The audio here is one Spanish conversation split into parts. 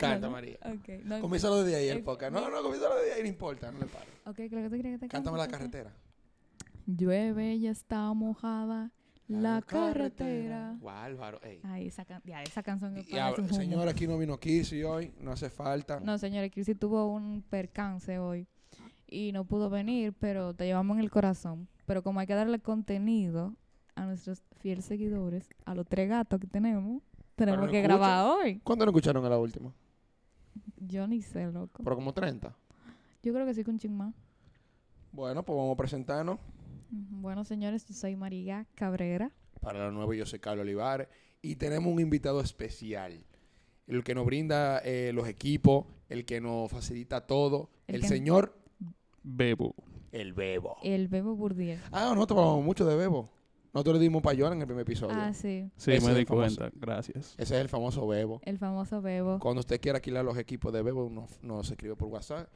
Canta, María. Ok. No, Comiénzalo desde ahí el Eh, podcast. No, no, comiénzalo desde ahí, no importa, no le paro. Ok, creo que tú quieres que te Cántame la carretera. Llueve y está mojada la carretera. Guau, Álvaro, ey. Ay, esa, can- ya, esa canción Y parece a- un humo. señor, aquí no vino Kissy hoy, no hace falta. No, señores, Cristi tuvo un percance hoy y no pudo venir, pero te llevamos en el corazón. Pero como hay que darle contenido a nuestros fieles seguidores, a los tres gatos que tenemos, tenemos no que grabar hoy. ¿Cuándo no escucharon a la última? Yo ni sé, loco. Pero como 30. Yo creo que sí con ching más. Bueno, pues vamos a presentarnos. Bueno, señores, yo soy María Cabrera. Para la nueva, yo soy Carlos Olivares. Y tenemos un invitado especial. El que nos brinda eh, los equipos, el que nos facilita todo. El El, que- señor Bebo. El Bebo. El Bebo Bourdieu. Ah, nosotros hablamos mucho de Bebo. Nosotros le dimos payola en el primer episodio. Ah, sí. Sí, Ese me di cuenta. Gracias. Ese es el famoso Bebo. El famoso Bebo. Cuando usted quiera alquilar los equipos de Bebo, nos, nos escribe por WhatsApp.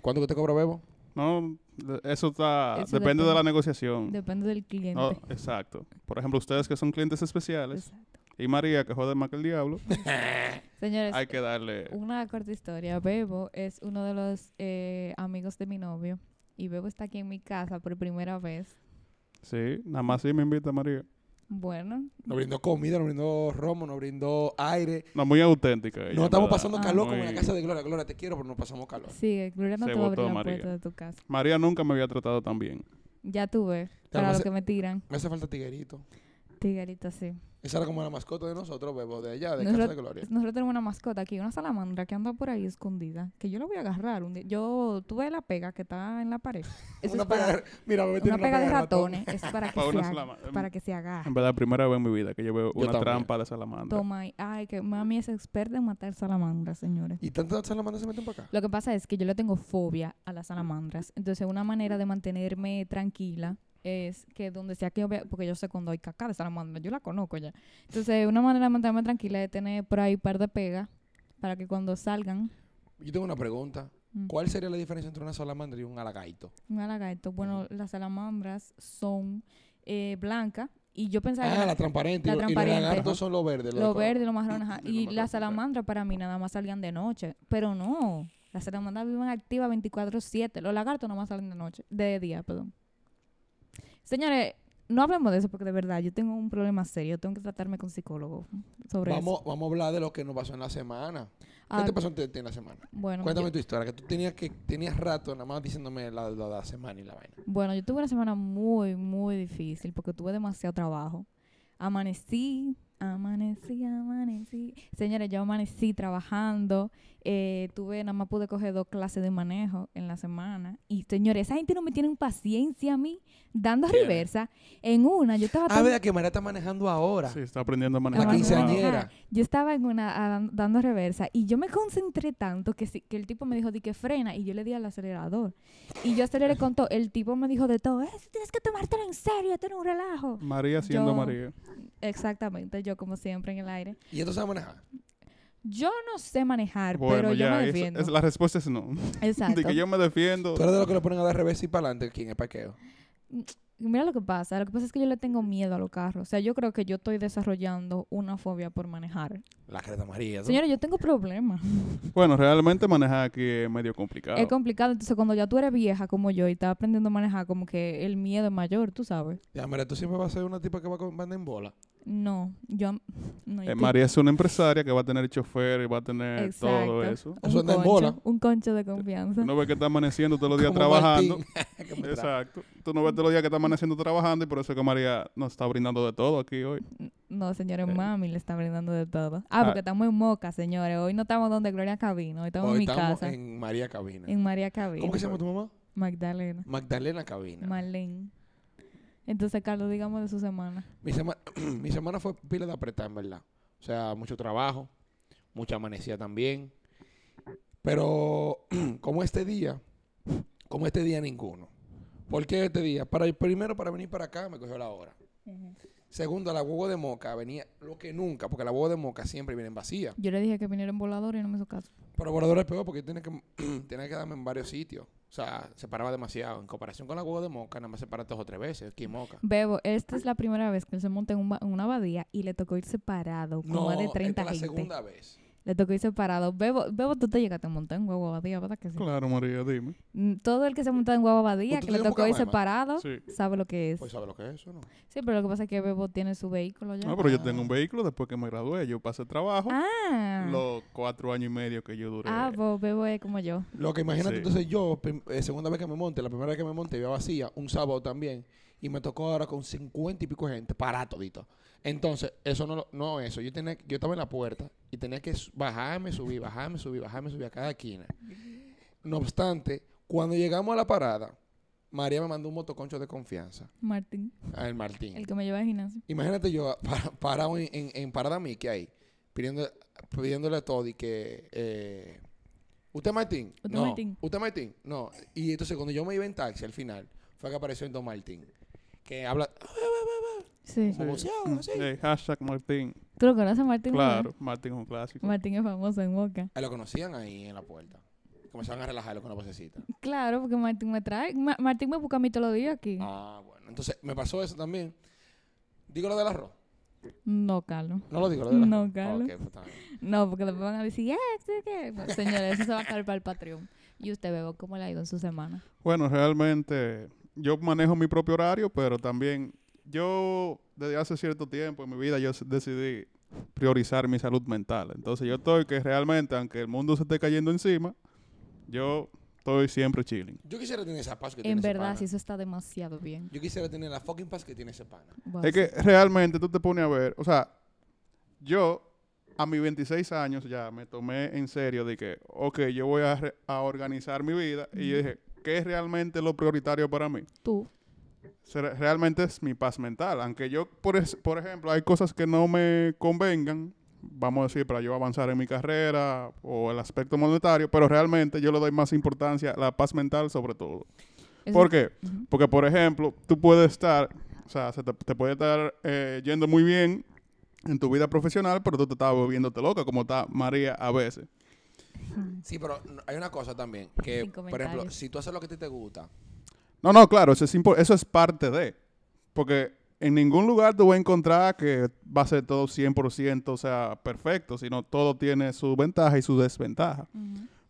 ¿Cuánto que te cobra Bebo? No, eso está... Eso depende de la negociación. Depende del cliente. No, exacto. Por ejemplo, ustedes que son clientes especiales Exacto. y María que jode más que el diablo, Señores, hay que darle... Una corta historia. Bebo es uno de los eh, amigos de mi novio. Y Bebo está aquí en mi casa por primera vez. Sí, nada más sí me invita María. Bueno, Nos brindó comida, nos brindó romo, nos brindó aire. No, muy auténtica ella, No estamos verdad. pasando Ah. calor como en la casa de Gloria. Gloria, te quiero, pero no pasamos calor. sigue. Gloria no Se te va a botó abrir la María. puerta de tu casa. María nunca me había tratado tan bien. Ya tuve. Para hace- que me tiran. Me hace falta tiguerito. Tiguerita, sí. Esa era como la mascota de nosotros, Bebo, de allá, de Nosotros- Casa de Gloria. Nosotros tenemos una mascota aquí, una salamandra que anda por ahí escondida. Que yo la voy a agarrar un día. Yo tuve la pega que está en la pared. Eso Una es para, pega de- Mira, me metí una una pega de ratón. ratones. Es para que, Para se, haga- para que se agarre. En verdad, primera vez en mi vida que yo veo una también. trampa de salamandra. Toma. Ay, que mami es experta en matar salamandras, señores. ¿Y tantas salamandras se meten para acá? Lo que pasa es que yo le tengo fobia a las salamandras. Entonces, una manera de mantenerme tranquila es que donde sea que yo vea, porque yo sé cuando hay caca de salamandra, yo la conozco ya. Entonces, una manera de mantenerme tranquila es tener por ahí un par de pegas para que cuando salgan, Yo tengo una pregunta. Mm. ¿Cuál sería la diferencia entre una salamandra y un alagaito? un alagaito. Bueno, las salamandras son eh, blancas y yo pensaba que Ah, era la transparente. la y, lo- y los transparente. lagartos son los verdes. lo verde, lo marrón, ajá. Yo no Y las acuerdo. salamandras para mí nada más salían de noche. Pero no, las salamandras viven activas 24/7. Los lagartos nada más salen de noche, de día, perdón. Señores, no hablemos de eso porque de verdad yo tengo un problema serio. Tengo que tratarme con psicólogo sobre Vamos, eso. vamos a hablar de lo que nos pasó en la semana. ¿Qué Ah, te pasó en, la semana? bueno, Cuéntame yo, tu historia, que tú tenías que tenías rato nada más diciéndome la, la, la semana y la vaina. bueno, yo tuve una semana muy, muy difícil porque tuve demasiado trabajo. Amanecí, amanecí, amanecí. Señores, yo amanecí trabajando. Eh, tuve, nada más pude coger dos clases de manejo en la semana. Y señores, esa gente no me tiene paciencia a mí, dando ¿Quién? reversa. En una, yo estaba Ah, vea que María está manejando ahora. Sí, está aprendiendo a La manejar. Ajá. quinceañera. Yo estaba en una ah, dando reversa y yo me concentré tanto que, si- que el tipo me dijo di que frena y yo le di al acelerador. Y yo aceleré con todo. El tipo me dijo de todo, "Eh, tienes que tomártelo en serio, esto no es un relajo. María siendo Yo- María. Exactamente, yo como siempre en el aire. ¿Y esto sabe manejar? Yo no sé manejar, Bueno, pero yo me eso- defiendo. es- la respuesta es no. Exacto. De que yo me defiendo. Tú eres de los que le ponen a dar revés y para adelante aquí en el parqueo. Mira lo que pasa. Lo que pasa es que yo le tengo miedo a los carros. O sea, yo creo que yo estoy desarrollando una fobia por manejar. La creta María. ¿no? Señores, yo tengo problemas. Bueno, realmente manejar aquí es medio complicado. Es complicado. Entonces, cuando ya tú eres vieja como yo y estás aprendiendo a manejar, como que el miedo es mayor, tú sabes. Ya, María, tú siempre vas a ser una tipa que va con banda en bola. No, yo... No, yo Eh, María es una empresaria que va a tener chofer y va a tener todo eso. un Eso en concho, bola. Un concho de confianza. No ves que está amaneciendo todos los días trabajando. Exacto. Tú no ves todos los días que está amaneciendo trabajando y por eso es que María nos está brindando de todo aquí hoy. No, señores, Eh. mami le está brindando de todo. Ah, Ah. porque estamos en Moca, señores. Hoy no estamos donde Gloria Cabino. Hoy estamos Hoy en mi estamos casa. En, en María Cabina. María Cabino. ¿Cómo que se llama tu mamá? Magdalena. Magdalena Cabina. Marlene. Entonces, Carlos, digamos de su semana. Mi, sema- mi semana fue pila de apretar, en verdad. O sea, mucho trabajo, mucha amanecida también. Pero como este día, como este día ninguno. ¿Por qué este día? Para, primero, para venir para acá me cogió la hora. Segundo, la huevo de moca venía lo que nunca, porque la huevo de moca siempre viene vacía. Yo le dije que viniera en volador y no me hizo caso. Pero volador es peor porque tiene que, tiene que darme en varios sitios. O sea, se paraba demasiado. En comparación con la huevo de moca, nada más se para dos o tres veces aquí en moca. Bebo, esta es la primera vez que él se monta en, un en una abadía y le tocó ir separado, como más de 30 esta es la gente. segunda vez. Le tocó ir separado. Bebo, Bebo, tú te llegaste a montar en Guagua Badía, ¿verdad que sí? Claro, María, dime. Mm, Todo el que se monta en Guagua Badía, ¿Tú que le tocó ir Bucaramanga? separado, Sí. sabe lo que es. Pues sabe lo que es eso, ¿no? Sí, pero lo que pasa es que Bebo tiene su vehículo ya. No, pero yo tengo un vehículo después que me gradué. Yo pasé trabajo ah. los cuatro años y medio que yo duré. Ah, pues Bebo es como yo. Lo que imagínate, Sí. entonces yo, eh, segunda vez que me monte, la primera vez que me monte, iba vacía, un sábado también, y me tocó ahora con 50 y pico de gente, para todito. Entonces, eso no, no eso, yo tenía, yo estaba en la puerta y tenía que bajarme, subir, bajarme, subir, bajarme, subir a cada esquina. No obstante, cuando llegamos a la parada, María me mandó un motoconcho de confianza, Martín, al Martín. el que me lleva al gimnasio. Imagínate yo para- parado en, en, en Parada Mickey ahí, pidiendo, pidiéndole a Toddy que... Eh, ¿Usted Martín? ¿Usted no. Martín? ¿Usted Martín? No. Y entonces cuando yo me iba en taxi al final, fue que apareció en Don Martín. Que habla Sí. como así. eh, hashtag Martín. ¿Tú lo conoces, Martín? Claro, Martín es un clásico. Martín es famoso en Boca. Ahí lo conocían ahí en la puerta. Comenzaban a relajarlo con la vocecita. Claro, porque Martín me trae. Ma- Martín me busca a mí todos los días aquí. Ah, bueno. Entonces me pasó eso también. Digo lo del arroz. No, Carlos. No lo digo lo del arroz. No, Carlos. Ok, pues. No, porque después van a decir, "Ah, sí, ¿qué?". No, Señores, eso se va a caer para el Patreon. Y usted, Bebo, ¿cómo le ha ido en su semana? Bueno, realmente yo manejo mi propio horario, pero también yo desde hace cierto tiempo en mi vida yo decidí priorizar mi salud mental. Entonces yo estoy que realmente, aunque el mundo se esté cayendo encima, yo estoy siempre chilling. Yo quisiera tener esa paz que tiene En verdad, sí, eso está demasiado bien. Yo quisiera tener la fucking paz que tiene ese pana. Wow, Es que realmente tú te pones a ver, o sea, yo a mis 26 años ya me tomé en serio de que, ok, yo voy a, re- a organizar mi vida y yo dije, ¿qué es realmente lo prioritario para mí? Tú. Realmente es mi paz mental. Aunque yo, por, es- por ejemplo, hay cosas que no me convengan, vamos a decir, para yo avanzar en mi carrera o el aspecto monetario, pero realmente yo le doy más importancia a la paz mental sobre todo. Eso- ¿Por qué? Porque, por ejemplo, tú puedes estar, o sea, se te, te puede estar eh, yendo muy bien en tu vida profesional, pero tú te estás volviéndote loca, como está María a veces. Sí, pero no- hay una cosa también. Que, Sin por ejemplo, si tú haces lo que a ti te gusta, No, no, claro, eso es, eso es parte de. Porque en ningún lugar tú vas a encontrar que va a ser todo 100%, o sea, perfecto, sino todo tiene su ventaja y su desventaja.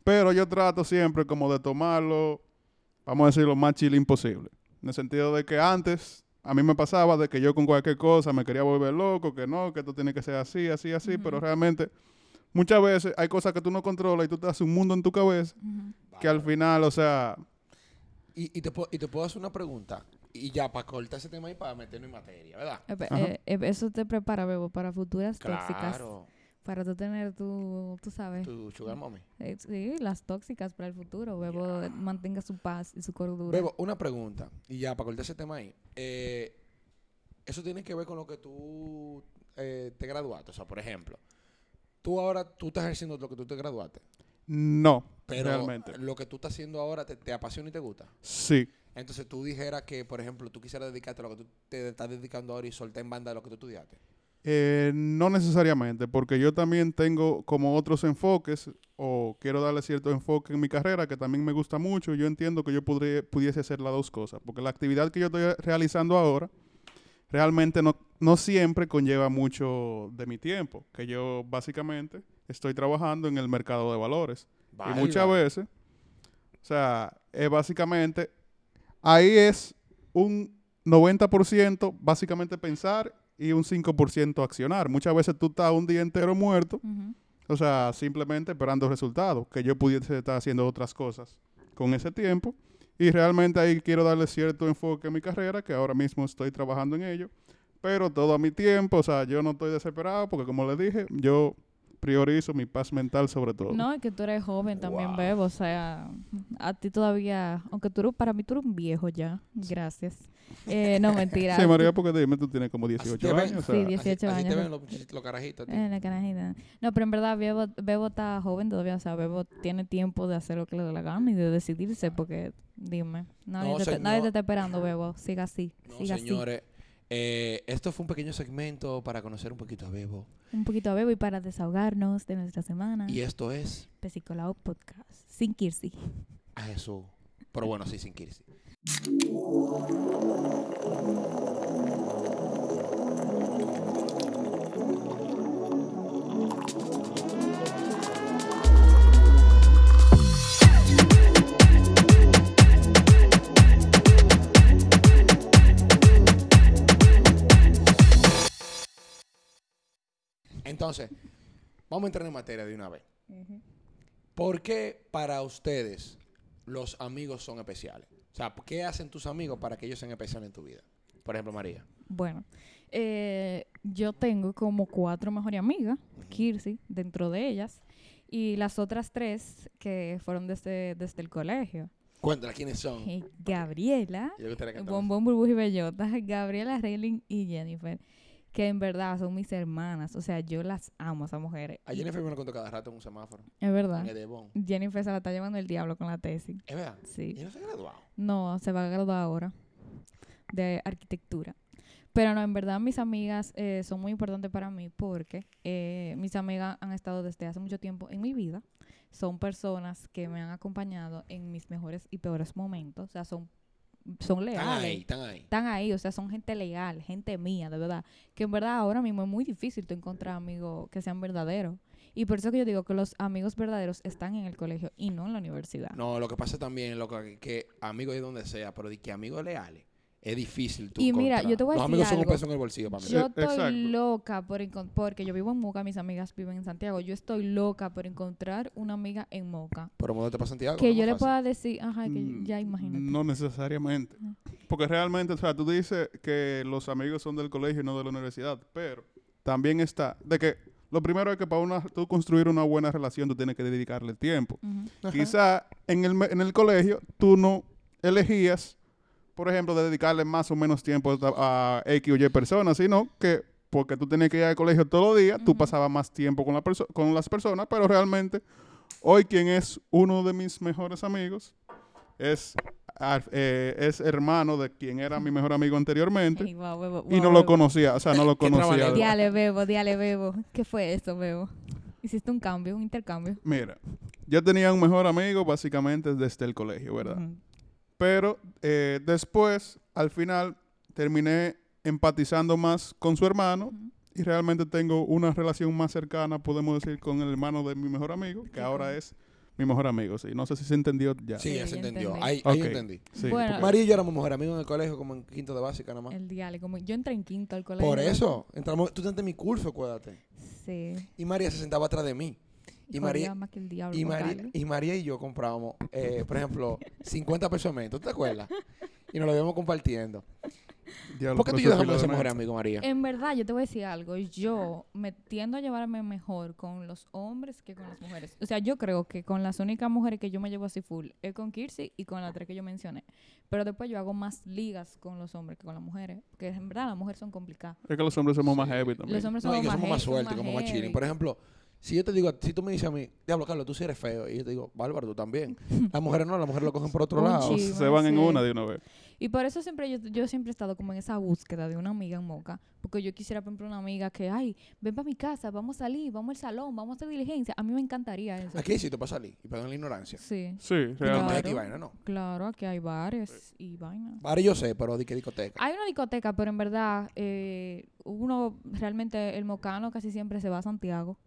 Pero yo trato siempre como de tomarlo, vamos a decir, lo más chilling posible. En el sentido de que antes a mí me pasaba de que yo con cualquier cosa me quería volver loco, que no, que esto tiene que ser así, así, así, pero realmente muchas veces hay cosas que tú no controlas y tú te haces un mundo en tu cabeza que al final, o sea, Y, y, te, puedo- y te puedo hacer una pregunta. Y ya, para cortar ese tema y para meternos en materia, ¿verdad? Ajá. eh, eh, eso te prepara, Bebo, para futuras tóxicas. Claro. Para tú tener tu, tú sabes, Tu sugar mommy. eh, sí, las tóxicas para el futuro. Bebo eh, mantenga su paz y su cordura. Bebo, una pregunta. Y ya, para cortar ese tema ahí. Eh, eso tiene que ver con lo que tú eh, te graduaste. O sea, por ejemplo, tú ahora, tú estás ejerciendo lo que tú te graduaste. no, Pero realmente. lo que tú estás haciendo ahora te, te apasiona y te gusta. Sí. Entonces tú dijeras que, por ejemplo, tú quisieras dedicarte a lo que tú te estás dedicando ahora y soltar en banda lo que tú estudiaste. Eh, no necesariamente, porque yo también tengo como otros enfoques o quiero darle cierto enfoque en mi carrera que también me gusta mucho. Yo entiendo que yo podría, pudiese hacer las dos cosas, porque la actividad que yo estoy realizando ahora realmente no, no siempre conlleva mucho de mi tiempo, que yo básicamente estoy trabajando en el mercado de valores. Y muchas veces, o sea, es básicamente, ahí es un 90% básicamente pensar y un 5% accionar. Muchas veces tú estás un día entero muerto, o sea, simplemente esperando resultados, que yo pudiese estar haciendo otras cosas con ese tiempo. Y realmente ahí quiero darle cierto enfoque a mi carrera, que ahora mismo estoy trabajando en ello. Pero todo a mi tiempo, o sea, yo no estoy desesperado, porque como le dije, yo priorizo mi paz mental sobre todo. No, es que tú eres joven también, Wow. Bebo. O sea, a ti todavía, aunque tú eres- para mí tú eres un viejo ya. Gracias. Eh, no, mentira. Sí, María, porque dime, tú tienes como Así 18 te ven. años. Sí, sea, 18 así, así te años. ven los, carajitos. a ti. Eh, la carajita. No, pero en verdad Bebo, Bebo está joven todavía, o sea, Bebo tiene tiempo de hacer lo que le dé la gana y de decidirse, porque dime, nadie, No, te, señor. nadie te está esperando, Bebo, siga así, No, siga señores. eh, esto fue un pequeño segmento para conocer un poquito a Bebo. así. Un poquito a Bebo y para desahogarnos de nuestra semana, Y esto es Pesicolao Podcast, sin Kirsi. a Jesús. Pero bueno, sí, sin Kirsi. Entonces, vamos a entrar en materia de una vez. Uh ¿Por qué para ustedes los amigos son especiales? O sea, ¿qué hacen tus amigos para que ellos sean especiales en tu vida? Por ejemplo, María. Bueno, eh, yo tengo como cuatro mejores amigas, Kirsi, dentro de ellas, y las otras tres que fueron desde, desde el colegio. Cuéntala quiénes son. Eh, Gabriela, Bombón, Burbuja y Bellota, Gabriela, Rayling y Jennifer, que en verdad son mis hermanas. O sea, yo las amo a esas mujeres. A Jennifer me lo cuento cada rato en un semáforo. Es verdad. En. Jennifer se la está llevando el diablo con la tesis. ¿Es verdad? Sí. ¿Y no se ha graduado? No, se va a graduar ahora de arquitectura. Pero no, en verdad mis amigas eh, son muy importantes para mí porque eh, mis amigas han estado desde hace mucho tiempo en mi vida. Son personas que me han acompañado en mis mejores y peores momentos. O sea, son, son Están leales. ahí, están ahí. Están ahí, o sea, son gente legal, gente mía, de verdad. Que en verdad ahora mismo es muy difícil tú encontrar amigos que sean verdaderos. Y por eso que yo digo que los amigos verdaderos están en el colegio y no en la universidad. No, lo que pasa también, loco, que, que amigos de donde sea, pero de que amigos leales es difícil tú Y mira, yo te voy a Los decir amigos son un algo. peso en el bolsillo para mí. Yo Eh, estoy exacto. loca por encon- porque yo vivo en Moca, mis amigas viven en Santiago. Yo estoy loca por encontrar una amiga en Moca. Pero mudarte para Santiago. Que ¿no? yo le Fácil. pueda decir, ajá, que Mm, ya imagínate. No necesariamente. Porque realmente, o sea, tú dices que los amigos son del colegio y no de la universidad, pero también está de que lo primero es que para una, tú construir una buena relación tú tienes que dedicarle tiempo. Ujú. Ajá. Quizá en el, me- en el colegio tú no elegías, por ejemplo, de dedicarle más o menos tiempo a, a X o Y personas, sino que porque tú tenías que ir al colegio todos los días, tú Ujú. pasabas más tiempo con, la perso- con las personas, pero realmente hoy quien es uno de mis mejores amigos es, eh, es hermano de quien era mi mejor amigo anteriormente bebo, y no lo conocía, o sea, no lo conocía. Diale, bebo, diale, bebo. ¿Qué fue eso, bebo? Hiciste un cambio, un intercambio. Mira, yo tenía un mejor amigo básicamente desde el colegio, ¿verdad? Pero eh, después, al final, terminé empatizando más con su hermano y realmente tengo una relación más cercana, podemos decir, con el hermano de mi mejor amigo, que ahora es mi mejor amigo, sí. No sé si se entendió ya. Sí, Sí, ya se entendió. entendí. Ahí, ahí entendí. Sí, Bueno. María y yo éramos mejor amigos en el colegio, como en quinto de básica nada más. El diale, como yo entré en quinto al colegio. Por eso, entramos, tú estás en mi curso, acuérdate. Sí. Y María se sentaba atrás de mí. Y María, Jodía más que el diablo y María, y María y yo comprábamos, eh, por ejemplo, 50 pesos de ¿Tú te acuerdas? Y nos lo íbamos compartiendo. Diablo, ¿Por qué tú y yo dejamos de ser amigos, María? En verdad, yo te voy a decir algo. Yo me tiendo a llevarme mejor con los hombres que con las mujeres. O sea, yo creo que con las únicas mujeres que yo me llevo así full es con Kirsi y con las tres que yo mencioné. Pero después yo hago más ligas con los hombres que con las mujeres. Porque en verdad las mujeres son complicadas. Es que los hombres somos más heavy también. Los hombres No, y somos que más, somos más heavy, son sueltos, como más chilling. heavy. Por ejemplo, si yo te digo, si tú me dices a mí, Diablo, Carlos, tú sí eres feo. Y yo te digo, Bárbaro, tú también. Las mujeres no, las mujeres lo cogen por otro lado. Se van en Sí. una de una vez. Y por eso siempre yo, yo siempre he estado como en esa búsqueda de una amiga en Moca. Porque yo quisiera, por ejemplo, una amiga que, ay, ven para mi casa, vamos a salir, vamos al salón, vamos a hacer diligencia. A mí me encantaría eso. Aquí hay sitio para salir. Y perdón la ignorancia. Sí, Sí, realmente. Claro. vaina, ¿no? claro, aquí hay bares y vainas. Bares yo sé, pero di que discoteca. Hay una discoteca, pero en verdad, eh, uno realmente, el mocano casi siempre se va a Santiago.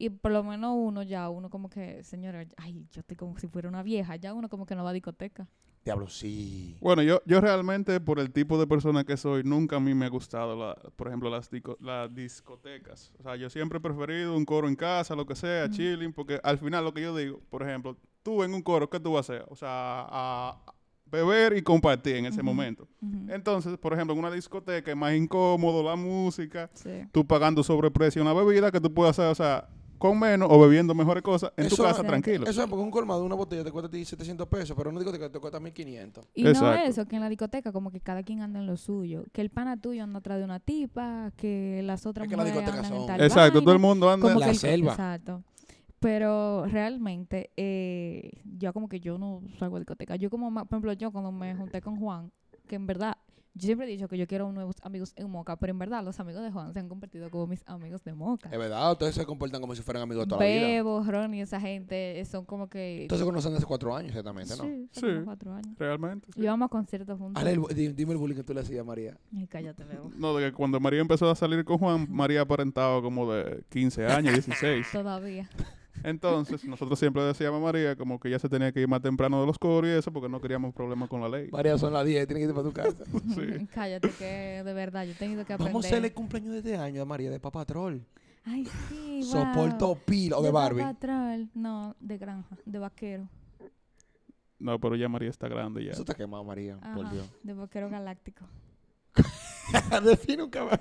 Y por lo menos uno ya, uno como que, señora, ay, yo estoy como si fuera una vieja, ya uno como que no va a discoteca. Diablo, sí. Bueno, yo, yo realmente, por el tipo de persona que soy, nunca a mí me ha gustado, la, por ejemplo, las, dico- las discotecas. O sea, yo siempre he preferido un coro en casa, lo que sea, Ujú. chilling, porque al final lo que yo digo, por ejemplo, tú en un coro, ¿qué tú vas a hacer? O sea, a beber y compartir en ese momento. Entonces, por ejemplo, en una discoteca es más incómodo la música, Sí. tú pagando sobreprecio una bebida que tú puedes hacer, o sea, con menos o bebiendo mejores cosas en tu Eso- casa Exacto. tranquilo. Eso es porque un colmado, una botella te cuesta a ti 700 pesos, pero una discoteca te cuesta 1500. Y no Exacto. eso, que en la discoteca como que cada quien anda en lo suyo. Que el pana tuyo anda atrás de una tipa, que las otras Es que mujeres discotecas andan en tal Exacto, todo el vaina. mundo anda... Como La selva. Exacto. Pero realmente, eh, yo como que yo no salgo de discoteca. Yo como, ma- por ejemplo, yo cuando me junté con Juan, que en verdad, yo siempre he dicho que yo quiero nuevos amigos en Moca, pero en verdad los amigos de Juan se han convertido como mis amigos de Moca. Es verdad, ustedes se comportan como si fueran amigos de toda la vida. Bebo, Ronnie, esa gente, eh, son como que... Entonces se conocen hace cuatro años exactamente, ¿no? Sí, Sí. como cuatro años. Realmente. sí. Y vamos a conciertos juntos. Hale el dime el bullying que tú le hacías a María. Ay, cállate, Bebo. No, de que cuando María empezó a salir con Juan, María aparentaba como de 15 años, 16. Todavía. Entonces, nosotros siempre decíamos a María como que ya se tenía que ir más temprano de los coros y eso porque no queríamos problemas con la ley. María, son las 10, tienes que irte para tu casa. Sí. Cállate, que de verdad, yo he tenido que aprender. Vamos a hacerle cumpleaños de este año a María de Papá Troll. Ay, sí, wow. Soporto pila. O de Barbie. No, de granja, de vaquero. No, pero ya María está grande ya. Eso está quemado, María. Por Ajá, Dios. de vaquero galáctico. define, un caba-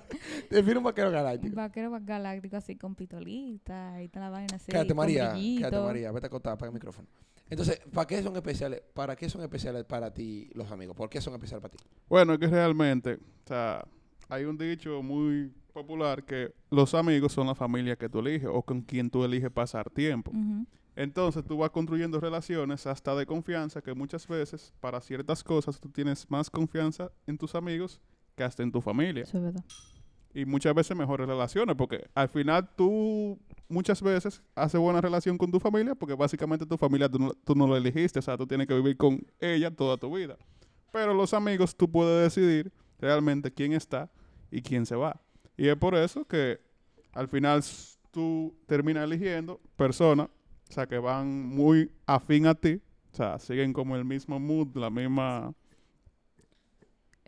define un vaquero galáctico. Vaquero galáctico así con pitolita y toda la vaina así. Quédate, María. Quédate, brillito. María. Vete a acostar, apaga el micrófono. Entonces, ¿para qué son especiales? ¿Para qué son especiales para ti los amigos? ¿Por qué son especiales para ti? Bueno, es que realmente, o sea, hay un dicho muy popular que los amigos son la familia que tú eliges o con quien tú eliges pasar tiempo. Entonces tú vas construyendo relaciones hasta de confianza que muchas veces para ciertas cosas tú tienes más confianza en tus amigos que hasta en tu familia. Eso es verdad. Y muchas veces mejores relaciones porque al final tú muchas veces haces buena relación con tu familia porque básicamente tu familia tú no, tú no la elegiste, o sea, tú tienes que vivir con ella toda tu vida. Pero los amigos tú puedes decidir realmente quién está y quién se va. Y es por eso que al final tú terminas eligiendo personas, o sea, que van muy afín a ti, o sea, siguen como el mismo mood, la misma...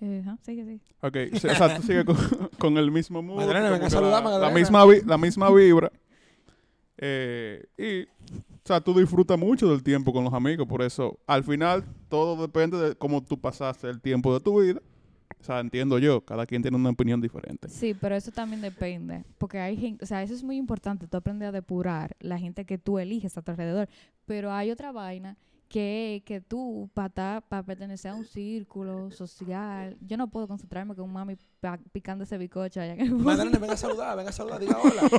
Eh, ajá, sigue, sigue. Ok, sí, o sea, tú sigues con, con el mismo mood. Magdalena, como venga a que saludar, la, la Magdalena. misma vi- la misma vibra. Eh, y, o sea, tú disfrutas mucho del tiempo con los amigos. Por eso, al final, todo depende de cómo tú pasaste el tiempo de tu vida. O sea, entiendo yo, cada quien tiene una opinión diferente. Sí, pero eso también depende. Porque hay gente, o sea, eso es muy importante. Tú aprendes a depurar la gente que tú eliges a tu alrededor. Pero hay otra vaina que que tú, para pertenecer a un círculo social, yo no puedo concentrarme con un mami pa- picando ese bicocho allá en el Magdalena, venga a saludar, venga a saludar, diga hola.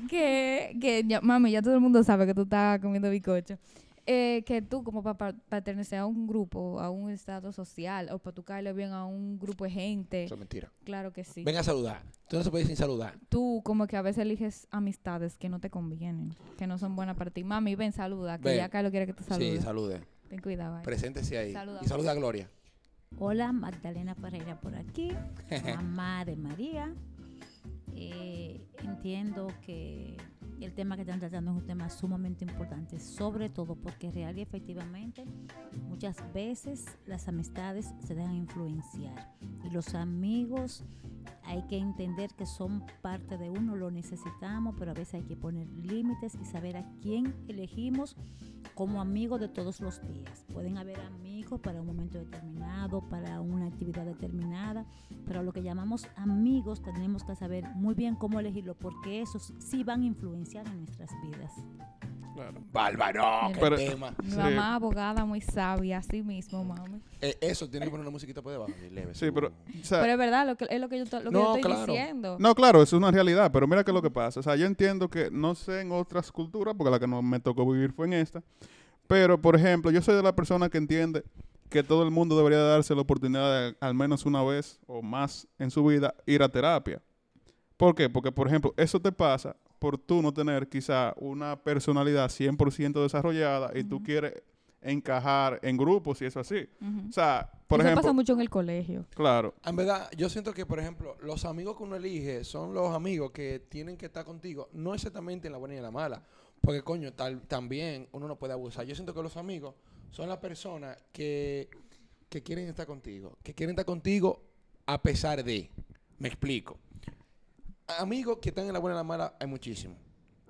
que, que ya, mami, ya todo el mundo sabe que tú estás comiendo bicocho. Eh, que tú, como para pertenecer a un grupo, a un estado social, o para tú caerle bien a un grupo de gente, Eso es mentira. claro que sí. Venga a saludar. Tú no se puede ir sin saludar. Tú, como que a veces eliges amistades que no te convienen, que no son buenas para ti. Mami, ven, saluda, que Ven. ya Carlos quiere que te salude. Sí, salude. Ten cuidado ahí. Preséntese ahí. Saluda. Y saluda a Gloria. Hola, Magdalena Pereira por aquí, mamá de María. Eh, entiendo que el tema que están tratando es un tema sumamente importante, sobre todo porque real y efectivamente muchas veces las amistades se dejan influenciar y los amigos hay que entender que son parte de uno, lo necesitamos, pero a veces hay que poner límites y saber a quién elegimos como amigos de todos los días. Pueden haber amigos para un momento determinado, para una actividad determinada, pero lo que llamamos amigos tenemos que saber muy bien cómo elegirlo, porque esos sí van a influenciar en nuestras vidas. Claro. Bárbaro, qué Pero- tema. Mi Sí. mamá, abogada, muy sabia, así mismo, mami. Eh, eso, tiene que poner una musiquita por debajo. y leve, Sí, pero, o sea, Pero es verdad, lo que, es lo que yo, to- lo que No, yo estoy claro. diciendo. No, claro, eso es una realidad, pero mira qué es lo que pasa. O sea, yo entiendo que no sé en otras culturas, porque la que no me tocó vivir fue en esta. Pero, por ejemplo, yo soy de la persona que entiende que todo el mundo debería darse la oportunidad de al menos una vez o más en su vida ir a terapia. ¿Por qué? Porque, por ejemplo, eso te pasa por tú no tener quizá una personalidad 100% desarrollada y tú quieres encajar en grupos y eso así. O sea, por Eso ejemplo, pasa mucho en el colegio. claro, En verdad, yo siento que, por ejemplo, los amigos que uno elige son los amigos que tienen que estar contigo, no exactamente en la buena y en la mala. Porque, coño, tal, también uno no puede abusar. Yo siento que los amigos son las personas que, que quieren estar contigo, que quieren estar contigo a pesar de. Me explico. Amigos que están en la buena y la mala hay muchísimos.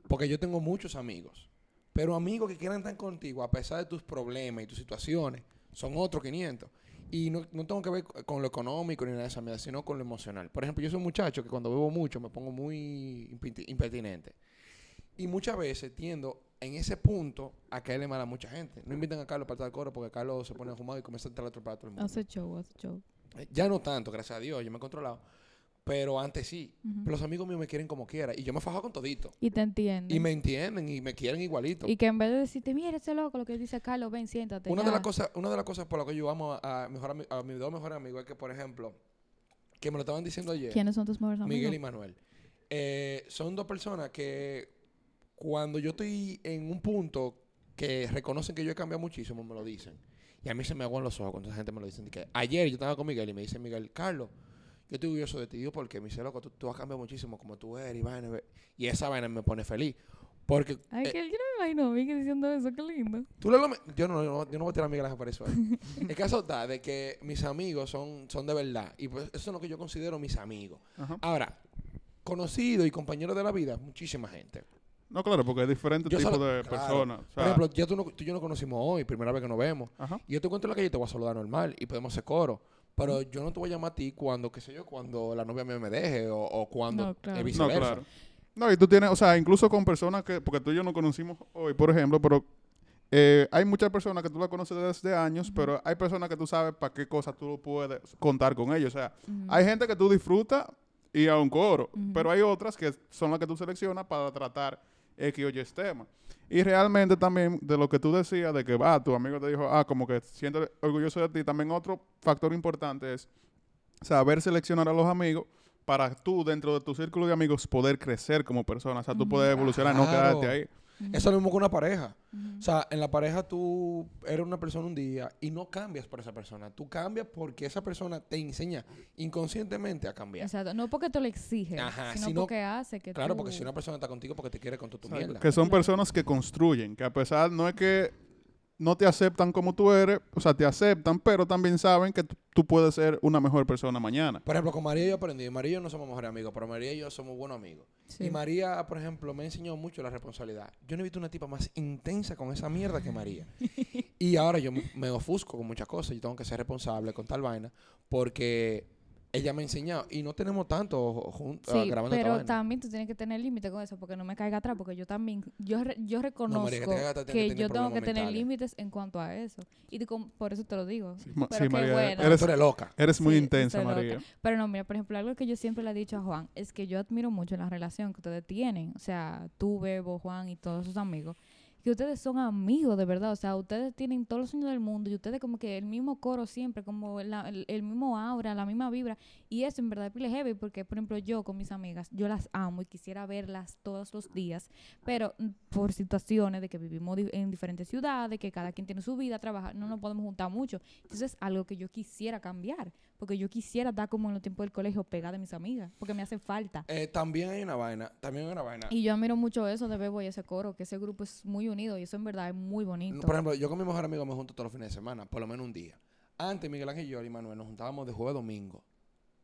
Porque yo tengo muchos amigos. Pero amigos que quieran estar contigo a pesar de tus problemas y tus situaciones son otros 500. Y no, no tengo que ver con lo económico ni nada de esa mierda, sino con lo emocional. Por ejemplo, yo soy un muchacho que cuando bebo mucho me pongo muy impertinente. Y muchas veces tiendo en ese punto a caerle mal a mucha gente. No invitan a Carlos para tal coro porque Carlos se pone a fumar y comienza a entrar a atropellar a todo el mundo. Hace show, hace show. Ya no tanto, gracias a Dios, yo me he controlado. Pero antes sí. Los amigos míos me quieren como quiera. Y yo me fajo con todito. Y te entienden. Y me entienden y me quieren igualito. Y que en vez de decirte, mira ese loco, lo que dice Carlos, ven, siéntate. Una de ya". las cosas, una de las cosas por las que yo amo a, a, mejor a mis dos mejores amigos es que, por ejemplo, que me lo estaban diciendo ayer, ¿Quiénes son tus mejores amigos? Miguel y Manuel. eh, son dos personas que cuando yo estoy en un punto que reconocen que yo he cambiado muchísimo, me lo dicen. Y a mí se me aguan los ojos cuando esa gente me lo dice. Que ayer yo estaba con Miguel y me dice Miguel, Carlos, yo estoy orgulloso de ti. Digo, porque me dice, loco, tú, tú has cambiado muchísimo como tú eres y vaina, ve". Y esa vaina me pone feliz. Porque Ay, eh, que yo no me imagino a Miguel diciendo eso, qué lindo. Tú lo, yo, no, yo, no, yo no voy a tirar Miguel por eso. ahí. El caso está de que mis amigos son, son de verdad. Y pues eso es lo que yo considero mis amigos. Ajá. Ahora, conocido y compañero de la vida, muchísima gente. No, claro, porque hay diferentes Yo tipos solo- de claro. personas. o Por ejemplo, ya tú, no- tú y yo nos conocimos hoy, primera vez que nos vemos. ajá. Y yo te encuentro en la calle y te voy a saludar normal y podemos hacer coro. Pero yo no te voy a llamar a ti cuando, qué sé yo, cuando la novia mía me deje o, o cuando No, claro. No, viceversa. claro. No, y tú tienes, o sea, incluso con personas que, porque tú y yo no conocimos hoy, por ejemplo, pero eh, hay muchas personas que tú las conoces desde años, pero hay personas que tú sabes para qué cosas tú puedes contar con ellos. O sea, hay gente que tú disfrutas y a un coro, pero hay otras que son las que tú seleccionas para tratar X o Y tema. Y realmente también de lo que tú decías, de que va, tu amigo te dijo, ah, como que siento orgulloso de ti, también otro factor importante es saber seleccionar a los amigos para tú, dentro de tu círculo de amigos, poder crecer como persona. O sea, tú puedes evolucionar, no quedarte ahí. Eso es lo mismo que una pareja. O sea, en la pareja tú eres una persona un día y no cambias por esa persona. Tú cambias porque esa persona te enseña inconscientemente a cambiar. Exacto. No porque te lo exige, Ajá, sino, sino- porque hace que Claro, tú- porque si una persona está contigo porque te quiere con tu, tu mierda. Que son Claro. personas que construyen, que a pesar, no es que no te aceptan como tú eres, o sea, te aceptan, pero también saben que tú- puedes ser una mejor persona mañana. Por ejemplo, con María yo aprendí. María y yo no somos mejores amigos, pero María y yo somos buenos amigos. Sí. Y María, por ejemplo, me enseñó mucho la responsabilidad. Yo no he visto una tipa más intensa con esa mierda que María. y ahora yo me- me ofusco con muchas cosas. Yo tengo que ser responsable con tal vaina porque ella me ha enseñado. Y no tenemos tanto juntos Sí, grabando esta pero vaina. también tú tienes que tener límite con eso, porque no me caiga atrás, porque yo también, yo, re- yo reconozco María, que te atrás que, que yo tengo que tener límites en cuanto a eso. Y por eso te lo digo. Ma- Pero sí, qué María, bueno. eres, loca. eres muy Sí, intensa, loca. María. Pero no, mira, por ejemplo, algo que yo siempre le he dicho a Juan es que yo admiro mucho la relación que ustedes tienen. O sea, tú, Bebo, Juan y todos sus amigos. Que ustedes son amigos de verdad. O sea, ustedes tienen todos los sueños del mundo y ustedes como que el mismo coro siempre, como el, el mismo aura, la misma vibra. Y eso en verdad es heavy porque, por ejemplo, yo con mis amigas, yo las amo y quisiera verlas todos los días. Pero mm, por situaciones de que vivimos en diferentes ciudades, que cada quien tiene su vida, trabaja, no nos podemos juntar mucho. Entonces es algo que yo quisiera cambiar, porque yo quisiera estar como en los tiempos del colegio pegada de mis amigas, porque me hace falta. Eh, también hay una vaina. También hay una vaina. Y yo admiro mucho eso de Bebo y ese coro, que ese grupo es muy unido y eso en verdad es muy bonito. Por ejemplo, yo con mi mejor amigo me junto todos los fines de semana, por lo menos un día. Antes, Miguel Ángel, yo y Manuel nos juntábamos de jueves a domingo,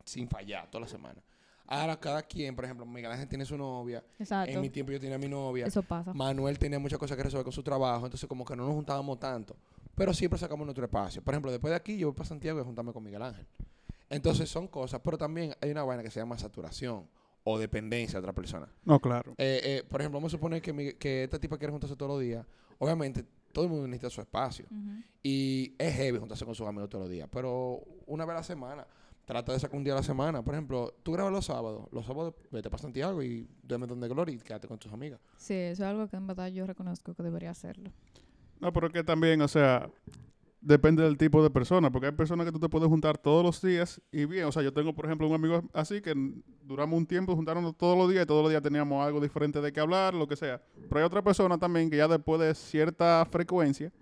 sin fallar, toda la semana. Ahora, cada quien, por ejemplo, Miguel Ángel tiene su novia, Exacto. en mi tiempo yo tenía mi novia, Eso pasa. Manuel tenía muchas cosas que resolver con su trabajo, entonces como que no nos juntábamos tanto, pero siempre sacamos nuestro espacio. Por ejemplo, después de aquí yo voy para Santiago y a juntarme con Miguel Ángel. Entonces son cosas, pero también hay una vaina que se llama saturación o dependencia de otra persona. No, claro. Eh, eh, por ejemplo, vamos a suponer que, mi- que esta tipa quiere juntarse todos los días. Obviamente, todo el mundo necesita su espacio. Y es heavy juntarse con sus amigos todos los días. Pero una vez a la semana, trata de sacar un día a la semana. Por ejemplo, tú grabas los sábados. Los sábados vete para Santiago y duerme donde Gloria y quédate con tus amigas. Sí, eso es algo que en verdad yo reconozco que debería hacerlo. No, pero que también, o sea, depende del tipo de persona, porque hay personas que tú te puedes juntar todos los días y bien, o sea, yo tengo, por ejemplo, un amigo así que duramos un tiempo juntándonos todos los días y todos los días teníamos algo diferente de qué hablar, lo que sea. Pero hay otra persona también que ya después de cierta frecuencia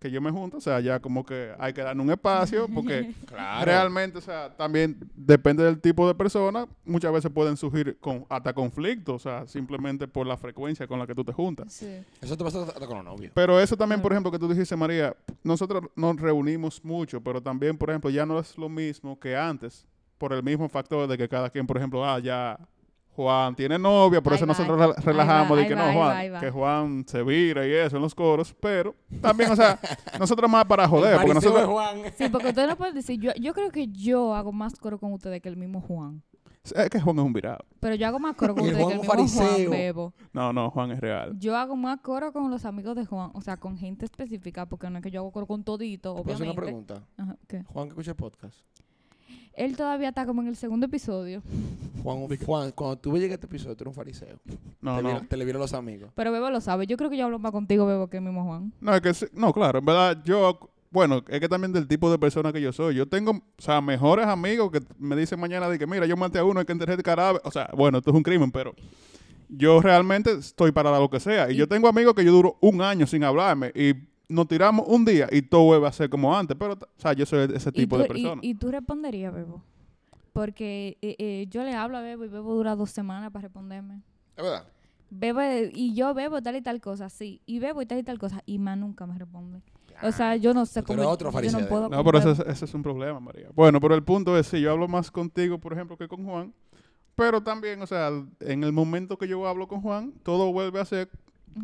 que yo me junto, o sea, ya como que hay que darle un espacio, porque Claro. realmente, o sea, también depende del tipo de persona, muchas veces pueden surgir con, hasta conflictos, o sea, simplemente por la frecuencia con la que tú te juntas. Sí. Eso te pasa hasta con los novios. Pero eso también, por ejemplo, que tú dijiste, María, nosotros nos reunimos mucho, pero también, por ejemplo, ya no es lo mismo que antes, por el mismo factor de que cada quien, por ejemplo, ah, ya Juan tiene novia, por Ahí eso va, nosotros ahí rela- va, relajamos de que va, no, Juan, que Juan se vira y eso en los coros, pero también, o sea, nosotros más para joder, porque nosotros, Juan. Sí, porque ustedes no pueden decir, yo, yo creo que yo hago más coro con ustedes que el mismo Juan. es que Juan es un virado. Pero yo hago más coro con ustedes que el Juan mismo un Juan. Bebo. No, no, Juan es real. Yo hago más coro con los amigos de Juan, o sea, con gente específica, porque no es que yo hago coro con todito, ¿Puedo hacer una obviamente. pregunta? Ajá, ¿qué? Juan que escucha el podcast. Él todavía está como en el segundo episodio, Juan, Juan, cuando tú llegues a este episodio, tú eres un fariseo. No, te, no. vieron- te le vieron los amigos. pero Bebo lo sabe. Yo creo que yo hablo más contigo, Bebo, que el mismo Juan. No, es que sí- no, claro, en verdad yo, bueno, es que también del tipo de persona que yo soy. Yo tengo, o sea, mejores amigos que me dicen mañana de que, mira, yo maté a uno, hay que enterrar de caráver. O sea, bueno, esto es un crimen, pero yo realmente estoy para lo que sea. Y, Y- yo tengo amigos que yo duro un año sin hablarme y nos tiramos un día y todo vuelve a ser como antes. Pero, o sea, yo soy ese Y tipo tú, de y- persona. y tú responderías, Bebo. Porque eh, eh, yo le hablo a Bebo y Bebo dura dos semanas para responderme. ¿Es verdad? Bebo, y yo bebo tal y tal cosa, sí. Y bebo y tal y tal cosa. Y más nunca me responde. O sea, yo no sé cómo. otro yo fariseo no puedo. No, pero ese es, ese es un problema, María. Bueno, pero el punto es, sí, yo hablo más contigo, por ejemplo, que con Juan. pero también, o sea, en el momento que yo hablo con Juan, todo vuelve a ser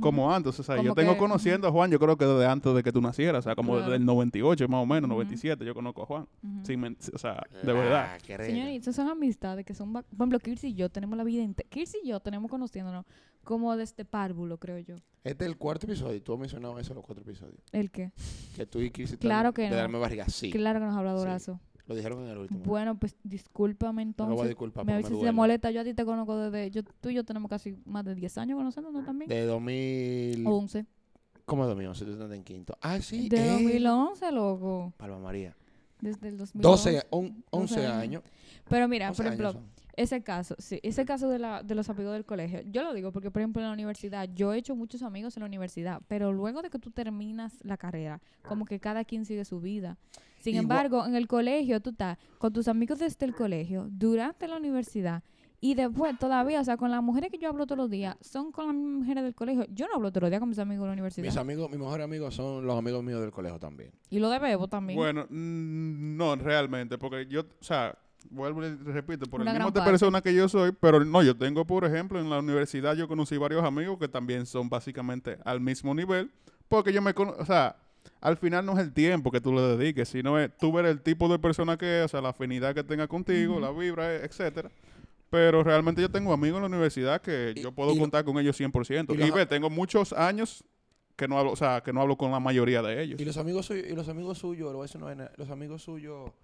como antes. O sea, Como yo tengo que, conociendo a Juan, yo creo que desde antes de que tú nacieras, o sea, como Claro. desde el 98 más o menos, Ujú. 97, yo conozco a Juan. Sin o sea, de verdad. La crema. Señores, esas son amistades que son... Por ejemplo, Kirsi y yo tenemos la vida entera. Kirsi y yo tenemos conociéndonos como desde párvulo, creo yo. Este es el cuarto episodio. Tú has mencionado eso en los cuatro episodios. ¿El qué? Que tú y están Claro que de no. darme barriga. Sí. Claro que nos habla Dorazo. Lo dijeron en el último. Bueno, pues discúlpame no entonces. voy a disculpar me me si molesta. Yo a ti te conozco desde... Yo, tú y yo tenemos casi más de 10 años conociéndonos también. De 2000... 11. ¿Cómo es 2011? Tú estás en quinto. Ah, sí. De eh. 2011, loco. Palma María. Desde el 2011. 12, on- 11 12 años. años. Pero mira, 11 por ejemplo, son. ese caso, sí, ese caso de, la, de los amigos del colegio, yo lo digo porque, por ejemplo, en la universidad, yo he hecho muchos amigos en la universidad, pero luego de que tú terminas la carrera, como que cada quien sigue su vida. Sin Igual- embargo, en el colegio, tú estás con tus amigos desde el colegio, durante la universidad, y después todavía, o sea, con las mujeres que yo hablo todos los días, son con las mismas mujeres del colegio. Yo no hablo todos los días con mis amigos de la universidad. Mis amigos, mis mejores amigos son los amigos míos del colegio también. y lo de Bebo también. Bueno, mm, no, realmente, porque yo, o sea, vuelvo y repito, por Una el mismo de persona que yo soy, pero no, yo tengo, por ejemplo, en la universidad yo conocí varios amigos que también son básicamente al mismo nivel, porque yo me conozco, o sea, al final no es el tiempo que tú le dediques, sino es tú ver el tipo de persona que es, o sea, la afinidad que tenga contigo, la vibra, eh, etcétera. Pero realmente yo tengo amigos en la universidad que Y- yo puedo y lo- contar con ellos 100%. y Y, ve, tengo muchos años que no hablo, o sea, que no hablo con la mayoría de ellos. Y los amigos suyos, y los amigos suyos, lo voy a decir los amigos suyos, yo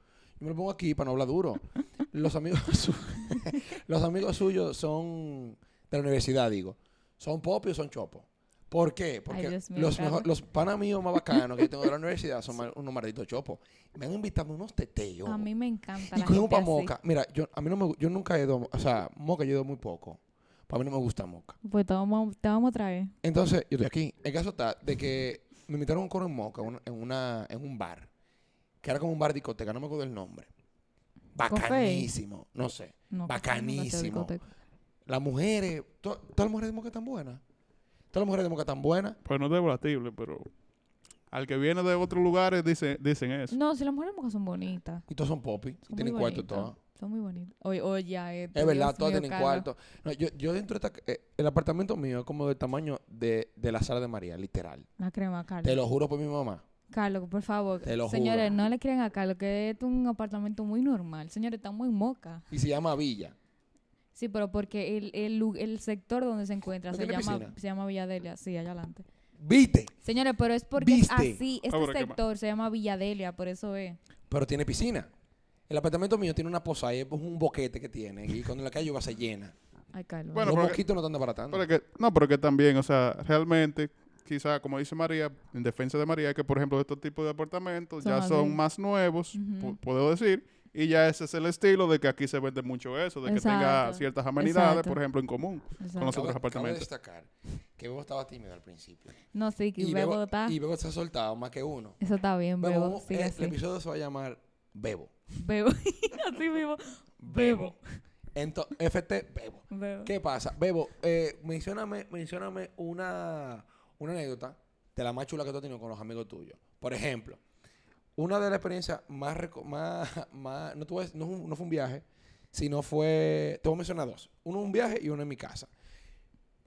me lo pongo aquí para no hablar duro. Los amigos su- los amigos suyos son de la universidad, digo. ¿Son popi o son chopo? ¿Por qué? Porque mío, los, mejor- los panas míos más bacanos que yo tengo de la universidad son mal- unos malditos chopos. Me han invitado unos teteos. a mí me encanta y gente para moca. Mira, yo, a mí no me, yo nunca he ido, o sea, moca yo he ido muy poco. Para mí no me gusta moca. Pues te vamos, te vamos a traer. Entonces, yo estoy aquí. El caso está de que me invitaron a un coro en Moca, un- en, una, en un bar, que era como un bar discoteca, no me acuerdo el nombre. Bacanísimo, no sé. No, Bacanísimo. Las mujeres, to- todas las mujeres de Moca están buenas. Todas las mujeres de Moca están buenas. Pues no es debatible, pero al que viene de otros lugares dice, dicen eso. No, si las mujeres mujeres son bonitas. Y todas son popi. Y Son tienen muy cuarto bonitas. todas. Son muy bonitas. Oye, oye, ya, esto, Es verdad, Dios todas mío, tienen Carlos. cuarto. No, yo, yo dentro de esta... eh, el apartamento mío es como del tamaño de, de la sala de María, literal. La crema, Carlos. Te lo juro por mi mamá. Carlos, por favor. Te lo Señores, juro. no le crean a Carlos que es un apartamento muy normal. Señores, está muy moca. Y se llama Villa. Sí, pero porque el, el, el sector donde se encuentra ¿No se llama, se llama Villadelia. Sí, allá adelante. ¿Viste? Señores, pero es porque es ¿Viste? así. Este Ah, qué sector se llama Villadelia, por eso es. Pero tiene piscina. El apartamento mío tiene una posada y es un boquete que tiene. Y cuando la calle llueva se llena. Ay, Carlos. Bueno, Los pero que- no están desbaratando. Pero que, no, pero que también, o sea, realmente, quizá, como dice María, en defensa de María, que por ejemplo estos tipos de apartamentos Son ya son más nuevos, Ujú. puedo decir, y ya ese es el estilo de que aquí se vende mucho eso, de que tenga ciertas amenidades, exacto. por ejemplo, en común. Exacto. con los otros apartamentos. Cabe destacar que Bebo estaba tímido al principio. No, sí, que Y Bebo Bebo, está. y Bebo se ha soltado más que uno. Eso está bien, Bebo, Bebo. Sí, el episodio se va a llamar Bebo. Bebo. así mismo. Bebo. Entonces, FT, Bebo. Bebo. ¿Qué pasa? Bebo, eh, mencióname, mencióname una, una anécdota de la más chula que tú has tenido con los amigos tuyos. Por ejemplo, una de las experiencias más, más, más no, tuve- no, fue un- no fue un viaje, sino fue, te voy a mencionar dos. Uno un viaje y uno en mi casa.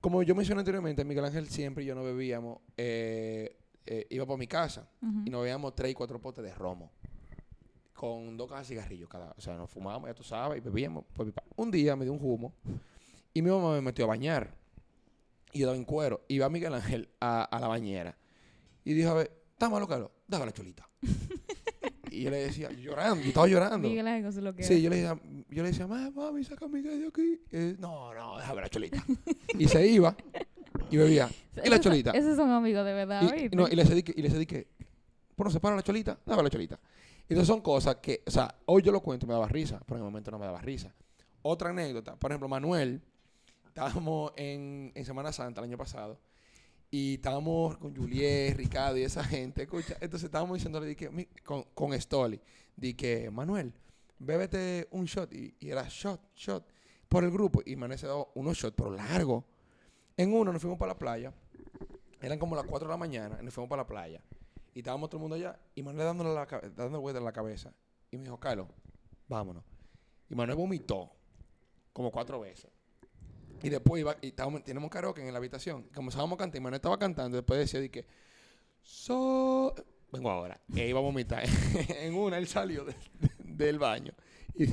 Como yo mencioné anteriormente, Miguel Ángel siempre y yo no bebíamos, eh, eh, iba por mi casa y nos bebíamos tres y cuatro potes de romo. Con dos cajas de cigarrillos cada. O sea, nos fumábamos, ya tú sabes, y bebíamos. Pues, un día me dio un humo y mi mamá me metió a bañar. Y yo estaba en cuero. Y va Miguel Ángel a, a la bañera. Y dijo, a ver, ¿está malo, Carlos? Dame la cholita. y yo le decía, llorando, yo estaba llorando. Miguel Ángel, lo Sí, yo le decía, yo le decía, "Ma- mami, Miguel de aquí. Y él, no, no, déjame la cholita. y se iba y bebía. Y la cholita. Esos son amigos de verdad, Y, ¿oíste? no, y le decía que, y le decía que, bueno, se para la cholita, dame la cholita. Entonces son cosas que, o sea, hoy yo lo cuento y me daba risa, pero en el momento no me daba risa. Otra anécdota, por ejemplo, Manuel, estábamos en, en Semana Santa el año pasado y estábamos con Juliet, Ricardo y esa gente, escucha, entonces estábamos diciéndole di que, con, con Stoli, di que, Manuel, bébete un shot y, y era shot, shot, por el grupo y Manuel se dio unos shots, pero largos. En uno nos fuimos para la playa, eran como las 4 de la mañana, y nos fuimos para la playa. Y estábamos todo el mundo allá. Y Manuel dándole la, dando vueltas en la cabeza. Y me dijo, Carlos, vámonos. Y Manuel vomitó. como cuatro veces. Y después iba, y estábamos, tenemos karaoke en la habitación. Comenzábamos a cantar y Manuel estaba cantando. Después decía de que, so, vengo ahora. Y iba a vomitar. en una él salió de- de- del baño y,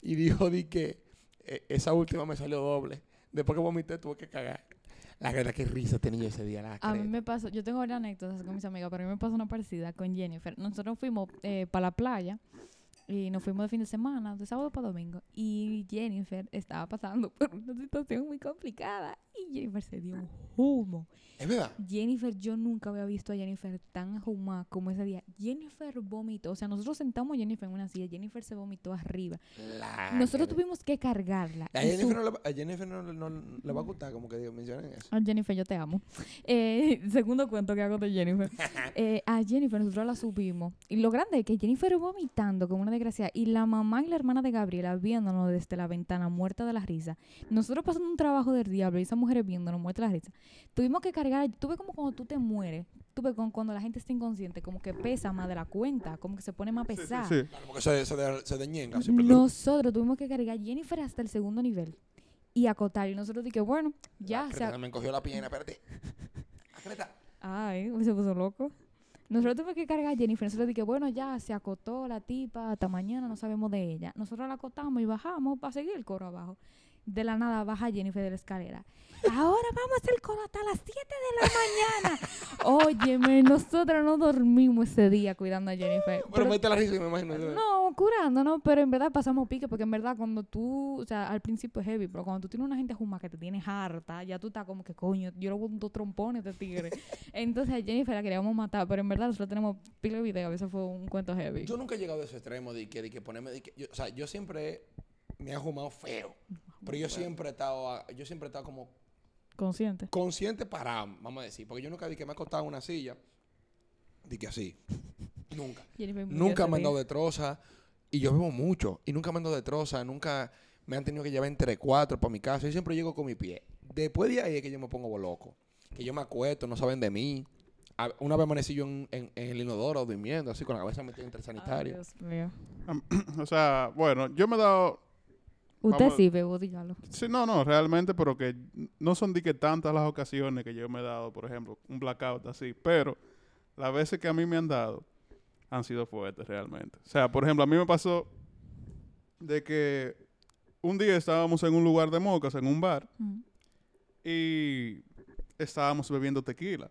y dijo de que eh, esa última me salió doble. Después que vomité tuve que cagar. La verdad que risa tenía ese día. La A mí me pasó, yo tengo anécdotas con mis amigas, pero a mí me pasó una parecida con Jennifer. Nosotros fuimos para la playa y nos fuimos de fin de semana, de sábado para domingo, y Jennifer estaba pasando por una situación muy complicada y Jennifer se dio un humo. Es verdad. Jennifer, yo nunca había visto a Jennifer tan ahumada como ese día. Jennifer vomitó, o sea, nosotros sentamos a Jennifer en una silla, Jennifer se vomitó arriba. La Nosotros tuvimos que cargarla. A su- Jennifer, no le, va- a Jennifer no, no- va a gustar como que digo, mencionen eso. Ah, Jennifer, yo te amo. Eh, segundo cuento que hago de Jennifer. Eh, a Jennifer nosotros la subimos. Y lo grande es que Jennifer vomitando como una Y la mamá y la hermana de Gabriela viéndonos desde la ventana, muerta de la risa. Nosotros pasando un trabajo del diablo y esas mujeres viéndonos, muerta de la risa. Tuvimos que cargar. Tuve como cuando tú te mueres. Tuve con cuando la gente está inconsciente, como que pesa más de la cuenta, como que se pone más Sí, sí, pesada. sí. Claro, porque se, se, de- se deñenga siempre. Nosotros tuvimos que cargar a Jennifer hasta el segundo nivel. Y acotar. Y nosotros dije, bueno, ya, La se, me encogió la pierna, espérate. Ay, se puso loco. Nosotros tuvimos que cargar a Jennifer. Nosotros dije, bueno, ya se acotó la tipa, hasta mañana no sabemos de ella. Nosotros la acotamos y bajamos para seguir el coro abajo. De la nada baja Jennifer de la escalera. Ahora vamos a hacer el coro hasta las 7 de la mañana. Óyeme, nosotros no dormimos ese día cuidando a Jennifer. Pero Pero- mete la risa y me imagino. no, curando, ¿no? Pero en verdad pasamos pique, porque en verdad cuando tú, o sea, al principio es heavy, pero cuando tú tienes una gente juma que te tienes harta, ya tú estás como que coño, yo le voy dos trompones de tigre. Entonces a Jennifer la queríamos matar, pero en verdad nosotros tenemos pila de video, eso fue un cuento heavy. Yo nunca he llegado a ese extremo de que, de que ponerme. De que, yo- o sea, yo siempre me he jumado feo. Pero yo siempre he estado, yo siempre he estado como Consciente. consciente parado, vamos a decir. Porque yo nunca di que me he acostado en una silla. Di que así. Nunca. Nunca me han dado de troza. Y yo bebo mucho. Y nunca me han dado de troza. Nunca me han tenido que llevar entre cuatro para mi casa. Yo siempre llego con mi pie. Después de ahí es que yo me pongo loco. Que yo me acuesto, no saben de mí. A- Una vez amanecí yo en, en- en el inodoro durmiendo, así con la cabeza metida entre el Ay, sanitario. Dios mío. O sea, bueno, yo me he dado Usted Vamos- sí, bebo, dígalo. Sí, no, no, realmente, pero que no son de que tantas las ocasiones que yo me he dado, por ejemplo, un blackout así, pero las veces que a mí me han dado han sido fuertes realmente. O sea, por ejemplo, a mí me pasó de que un día estábamos en un lugar de mocas, en un bar, Mm. y estábamos bebiendo tequila.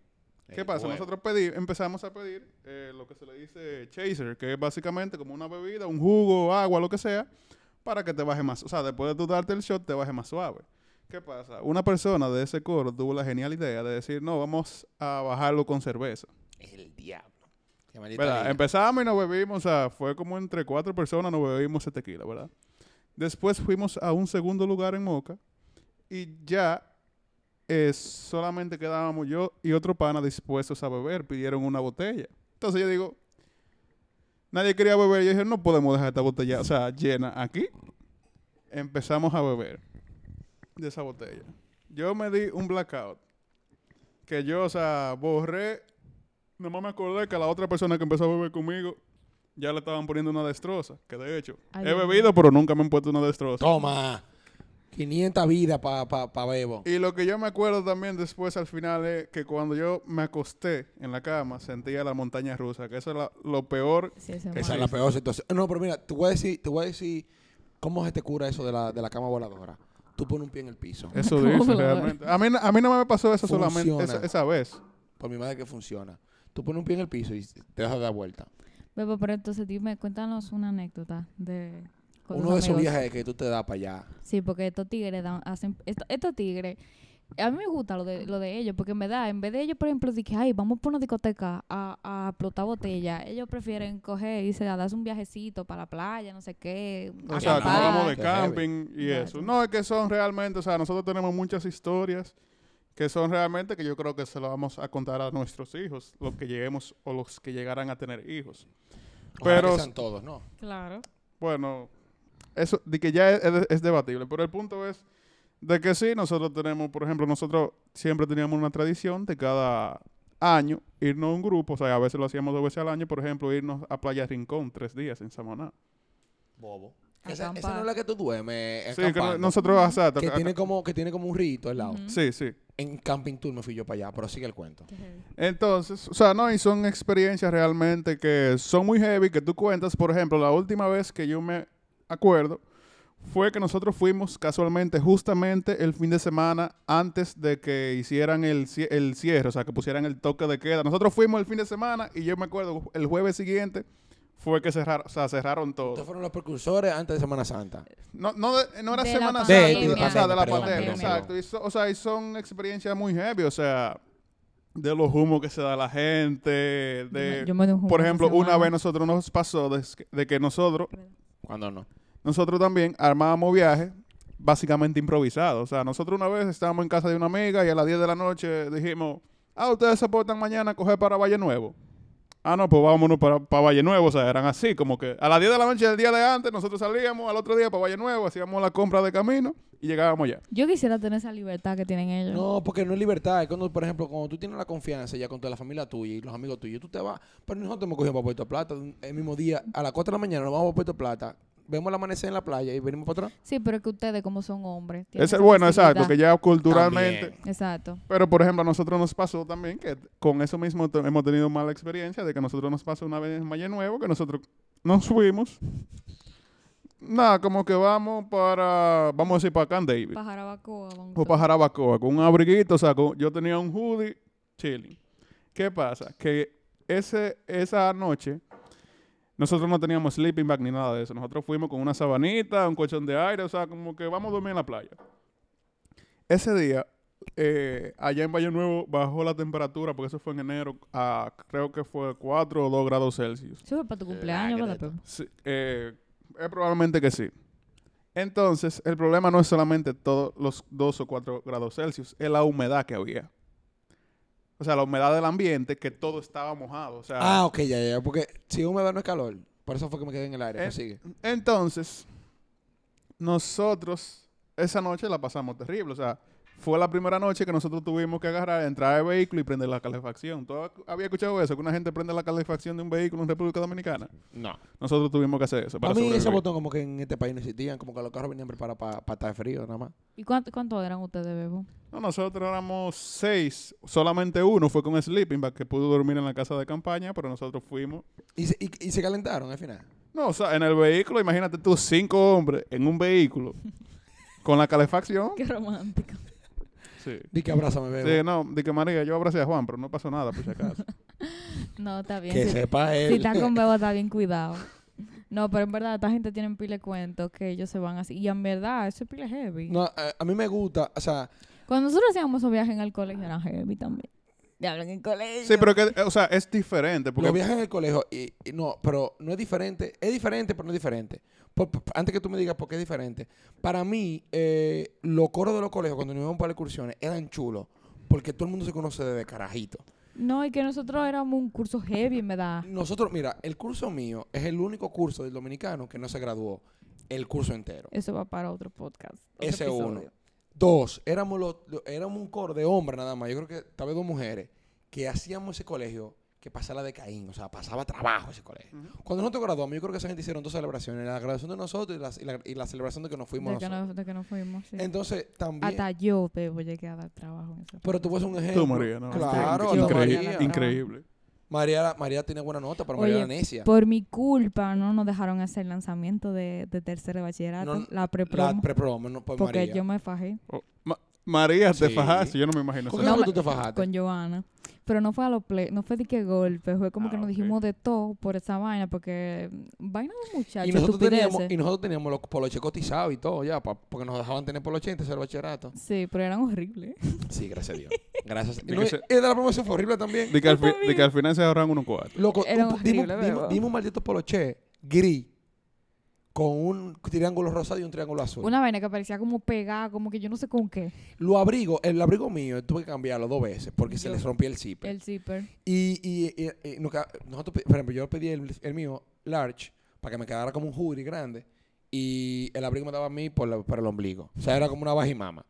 ¿Qué pasa? Nosotros pedí, empezamos a pedir eh, lo que se le dice chaser, que es básicamente como una bebida, un jugo, agua, lo que sea, para que te baje más. O sea, después de tú darte el shot, te baje más suave. ¿Qué pasa? Una persona de ese coro tuvo la genial idea de decir, no, vamos a bajarlo con cerveza. El diablo. Empezamos y nos bebimos, o sea, fue como entre cuatro personas nos bebimos ese tequila, ¿verdad? Después fuimos a un segundo lugar en Moca y ya eh, solamente quedábamos yo y otro pana dispuestos a beber, pidieron una botella. Entonces yo digo, nadie quería beber, yo dije, no podemos dejar esta botella, o sea, llena aquí. Empezamos a beber de esa botella. Yo me di un blackout. Que yo, o sea, borré Nomás me acordé que a la otra persona que empezó a beber conmigo ya le estaban poniendo una destroza. Que de hecho, Ay, he bebido, pero nunca me han puesto una destroza. Toma. 500 vidas para pa, pa Bebo. Y lo que yo me acuerdo también después al final es que cuando yo me acosté en la cama sentía la montaña rusa, que eso es la- lo peor. Sí, Esa es la peor situación. No, pero mira, te voy a decir, te voy a decir cómo se te cura eso de la, de la cama voladora. Tú pones un pie en el piso. Eso ¿Cómo dice realmente. A mí, no- a mí no me pasó eso solamente esa vez. Por mi madre que funciona. Tú pones un pie en el piso y te dejas dar vuelta. Bebo, pero entonces dime, cuéntanos una anécdota de... con Uno de esos viajes que tú te das para allá. Sí, porque estos tigres dan- hacen... esto- Estos tigres... A mí me gusta lo de, lo de ellos, porque en verdad, en vez de ellos, por ejemplo, de que, ay, vamos por una discoteca a, a explotar botella, ellos prefieren coger y se a darse un viajecito para la playa, no sé qué. O sea, como acampar. hablamos de camping y eso. No, es que son realmente, o sea, nosotros tenemos muchas historias que son realmente que yo creo que se lo vamos a contar a nuestros hijos, los que lleguemos o los que llegarán a tener hijos. Ojalá Pero- que sean todos, ¿no? Claro. Bueno, eso de que ya es, es- es debatible, pero el punto es de que sí, nosotros tenemos, por ejemplo, nosotros siempre teníamos una tradición de cada año irnos a un grupo, o sea, a veces lo hacíamos dos veces al año, por ejemplo, irnos a Playa Rincón tres días en Samaná. Bobo. Esa, esa no es la que tú duermes Sí, que no- nosotros, exacto. que que- tiene como que tiene como un rito al lado. Sí, sí. En Camping Tour me fui yo para allá, pero sigue el cuento. Entonces, o sea, no, y son experiencias realmente que son muy heavy, que tú cuentas, por ejemplo, la última vez que yo me acuerdo fue que nosotros fuimos casualmente justamente el fin de semana antes de que hicieran el, el cierre, o sea, que pusieran el toque de queda. Nosotros fuimos el fin de semana y yo me acuerdo, el jueves siguiente fue que cerraron, o sea, cerraron todo. Estos fueron los precursores antes de Semana Santa. No, no, de- no era De Semana. Santa, De- o sea, de la perdón, pandemia, exacto. Y so- o sea, y son experiencias muy heavy, o sea, de los humos que se da la gente, de... Yo me doy un Por ejemplo, una vez nosotros nos pasó de, de que nosotros, Cuando no. nosotros también armábamos viajes básicamente improvisados. O sea, nosotros una vez estábamos en casa de una amiga y a las 10 de la noche dijimos, ah, ustedes se portan mañana a coger para Valle Nuevo. Ah, no, pues vámonos para, para Valle Nuevo. O sea, eran así, como que a las 10 de la noche del día de antes nosotros salíamos al otro día para Valle Nuevo, hacíamos la compra de camino y llegábamos allá. Yo quisiera tener esa libertad que tienen ellos. No, porque no es libertad. Es cuando, por ejemplo, cuando tú tienes la confianza ya con toda la familia tuya y los amigos tuyos, tú te vas. Pero nosotros hemos cogido para Puerto Plata el mismo día, a las 4 de la mañana nos vamos a Puerto Plata, vemos el amanecer en la playa y venimos para atrás. Sí, pero es que ustedes como son hombres. esa bueno, exacto, que ya culturalmente... También. Exacto. Pero, por ejemplo, a nosotros nos pasó también que con eso mismo hemos tenido mala experiencia de que a nosotros nos pasó una vez en Valle Nuevo que nosotros nos fuimos. Nada, como que vamos para, vamos a decir, para Can David. Para Jarabacoa. O para Jarabacoa, con un abriguito, o sea, con- yo tenía un hoodie chilling. ¿Qué pasa? Que ese, esa noche nosotros no teníamos sleeping bag ni nada de eso. Nosotros fuimos con una sabanita, un colchón de aire, o sea, como que vamos a dormir en la playa. Ese día, eh, allá en Valle Nuevo bajó la temperatura, porque eso fue en enero, a creo que fue 4 o 2 grados Celsius. Eso fue para tu cumpleaños, ¿verdad? Sí, eh, eh, probablemente que sí. Entonces, el problema no es solamente todos los 2 o 4 grados Celsius, es la humedad que había. O sea, la humedad del ambiente, que todo estaba mojado. O sea, Ah, ok, ya, ya. Porque si húmedo no es calor. Por eso fue que me quedé en el aire. Eh, sigue. entonces, nosotros esa noche la pasamos terrible. O sea, fue la primera noche que nosotros tuvimos que agarrar, entrar al vehículo y prender la calefacción. ¿Tú había escuchado eso? Que una gente prende la calefacción de un vehículo en República Dominicana. No. Nosotros tuvimos que hacer eso. Para Para mí ese botón como que en este país no existían. Como que los carros venían preparados para estar frío nada más. ¿Y cuánto, cuánto eran ustedes, Bebo? No, nosotros éramos seis. Solamente uno fue con sleeping bag que pudo dormir en la casa de campaña, pero nosotros fuimos. Y se, y, y se calentaron al final. No, o sea, en el vehículo, imagínate tú, cinco hombres en un vehículo con la calefacción. Qué romántico. Sí. Di que abrázame, bebo. Sí, no, de que María, yo abracé a Juan, pero no pasó nada, por si acaso. No, está bien. Que Si, sepa si él. está con Bebo, está bien cuidado. No, pero en verdad, esta gente tiene pile de cuentos que ellos se van así. Y en verdad, eso es pile heavy. No, a, a mí me gusta, o sea, Cuando nosotros hacíamos esos viajes en el colegio, eran heavy también. Ya hablan en colegio. Sí, pero que, eh, o sea, es diferente. Porque los viajes en el colegio, y, y no, pero no es diferente. Es diferente, pero no es diferente. Por- por- antes que tú me digas por qué es diferente. Para mí, eh, los coros de los colegios, cuando nos íbamos para las excursiones, eran chulos. Porque todo el mundo se conoce desde carajito. No, y que nosotros éramos un curso heavy, en verdad. Nosotros, mira, el curso mío es el único curso del dominicano que no se graduó el curso entero. Eso va para otro podcast. otro Ese episodio. uno. Dos, éramos, los, lo- éramos un coro de hombres nada más. Yo creo que tal vez dos mujeres que hacíamos ese colegio que pasaba de Caín. O sea, pasaba trabajo ese colegio. Cuando nosotros graduamos, yo creo que esa gente hicieron dos celebraciones. La graduación de nosotros y la, y la, y la celebración de que nos fuimos De que, nosotros. no, de que no fuimos, sí. Entonces, también... Hasta yo, Bebo, llegué a dar trabajo en ese pero tú ves un ejemplo. tú, María, ¿no? Claro, increíble. María. María. increíble. María, María tiene buena nota, pero María Oye, era necia. Por mi culpa, no nos dejaron hacer el lanzamiento de, de tercero de bachillerato, No, la La pre-promo, pre-promo, no, por porque María. yo me fajé Oh, Ma- María, te Sí. fajaste, yo no me imagino. ¿Con No tú te fajaste? con Joana. Pero no fue a los play, no fue de que golpe, fue como Ah, que nos dijimos de todo por esa vaina, porque vaina de muchachos, y nosotros, teníamos, y nosotros teníamos los poloches cotizados y todo ya, pa- porque nos dejaban tener poloche en tercer bachillerato. Sí, pero eran horribles. Sí, gracias a Dios. Gracias. De No, y- se- y de la promoción fue horrible también. De que, al fi- de que al final se ahorran unos cuatro. Loco, dimos un maldito poloche gris con un triángulo rosado y un triángulo azul. Una vaina que parecía como pegada, como que yo no sé con qué. Lo abrigo, el abrigo mío tuve que cambiarlo dos veces porque se les rompía el zipper. El zipper. Y, y, y- y nunca- nosotros, por ejemplo, yo pedí el, el mío large para que me quedara como un hoodie grande y el abrigo me daba a mí por, la- por el ombligo. O sea, era como una bajimama.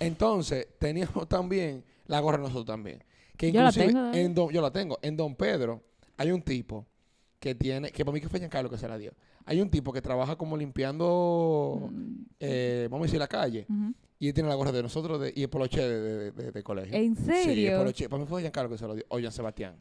Entonces, teníamos también la gorra nosotros también. Que Yo la inclusive tengo, ¿eh? en Don- yo la tengo. En Don Pedro hay un tipo que tiene, que para mí que fue Giancarlo que se la dio. Hay un tipo que trabaja como limpiando, Mm, eh, vamos a decir, la calle. Y él tiene la gorra de nosotros de- y el poloche de, de, de- de colegio. ¿En Sí, el serio? poloche. Para mí fue Giancarlo que se lo dio. O Jean Sebastián.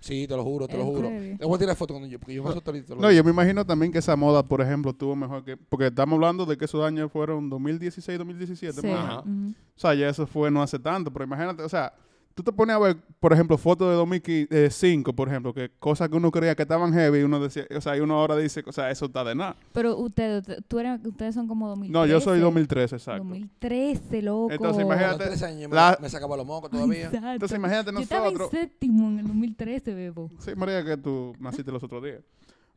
Sí, te lo juro, te lo ¿En juro. serio? Le voy a tirar foto cuando yo, porque yo me te No, digo. yo me imagino también que esa moda, por ejemplo, tuvo mejor que... Porque estamos hablando de que esos años fueron 2016, 2017. Sí, más o Ajá. O sea, ya eso fue no hace tanto, pero imagínate, o sea, tú te pones a ver, por ejemplo, fotos de 2005, por ejemplo, que cosas que uno creía que estaban heavy, y uno decía, o sea, y uno ahora dice, o sea, eso está de nada. Pero ustedes, usted- tú eres, ustedes son como 2013. No, yo soy 2013, exacto. 2013, loco. Entonces, A los imagínate- 13 años me, La- me sacaba los mocos todavía. Exacto. Entonces, imagínate Yo estaba en nosotros. séptimo en el 2013, bebo. Sí, María, que tú naciste los otros días.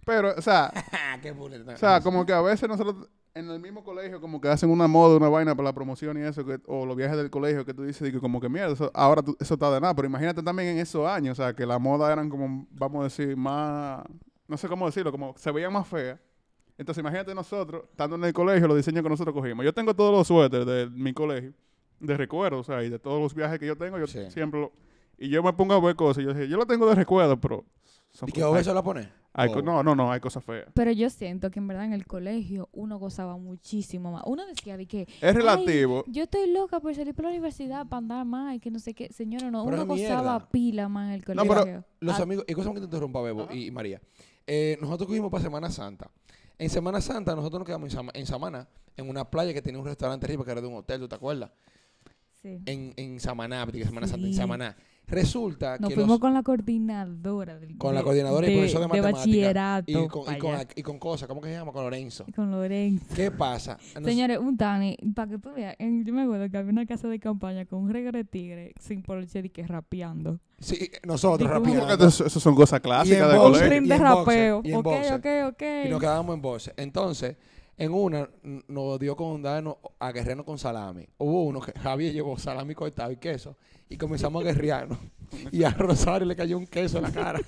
Pero, o sea, Qué bullying. o sea, como que a veces nosotros en el mismo colegio como que hacen una moda, una vaina para la promoción y eso, que, o los viajes del colegio que tú dices y que como que mierda, eso, ahora tú- eso está de nada. Pero imagínate también en esos años, o sea, que la moda eran como, vamos a decir, más, no sé cómo decirlo, como se veían más feas. Entonces imagínate nosotros, estando en el colegio, los diseños que nosotros cogimos. Yo tengo todos los suéteres de mi colegio, de recuerdo, o sea, y de todos los viajes que yo tengo, yo Sí. siempre lo... Y yo me pongo a ver cosas, y yo dije, yo lo tengo de recuerdo, pero... son ¿Y qué obeso la pone? hay Oh. no, no, no, hay cosas feas. Pero yo siento que en verdad en el colegio uno gozaba muchísimo más. Uno decía de que Es relativo. yo estoy loca por salir por la universidad para andar más y que no sé qué. Señora, no, Pero uno gozaba mierda. pila más en el No, colegio. pero Los Ah, amigos, y cosa que te interrumpa, Bebo y, y María. Eh, nosotros cogimos para Semana Santa. En Semana Santa nosotros nos quedamos en, Sama- en Samaná, en una playa que tenía un restaurante arriba que era de un hotel, ¿tú te acuerdas? sí. En, en Samaná, porque Semana Santa en. Samaná. Resulta Nos que fuimos los- con la coordinadora del Con la de- coordinadora y de- profesor de matemática. bachillerato. y, con, y, y con cosas, ¿cómo que se llama? Con Lorenzo. con Lorenzo. ¿Qué pasa? Nos- Señores, un Tani, para que tú veas, en- yo me acuerdo que había una casa de campaña con un reggae de tigre sin poloche de que rapeando. sí, nosotros rapeando. Eso, eso son cosas clásicas de. Un colegio. ring de Y rapeo. y en Ok, boxer. ok, ok. Y nos quedábamos en voces. Entonces, en una nos dio con darnos a guerrearnos con salami. Hubo uno que Javier llevó salami cortado y queso y comenzamos a guerrearnos. y a Rosario le cayó un queso en la cara.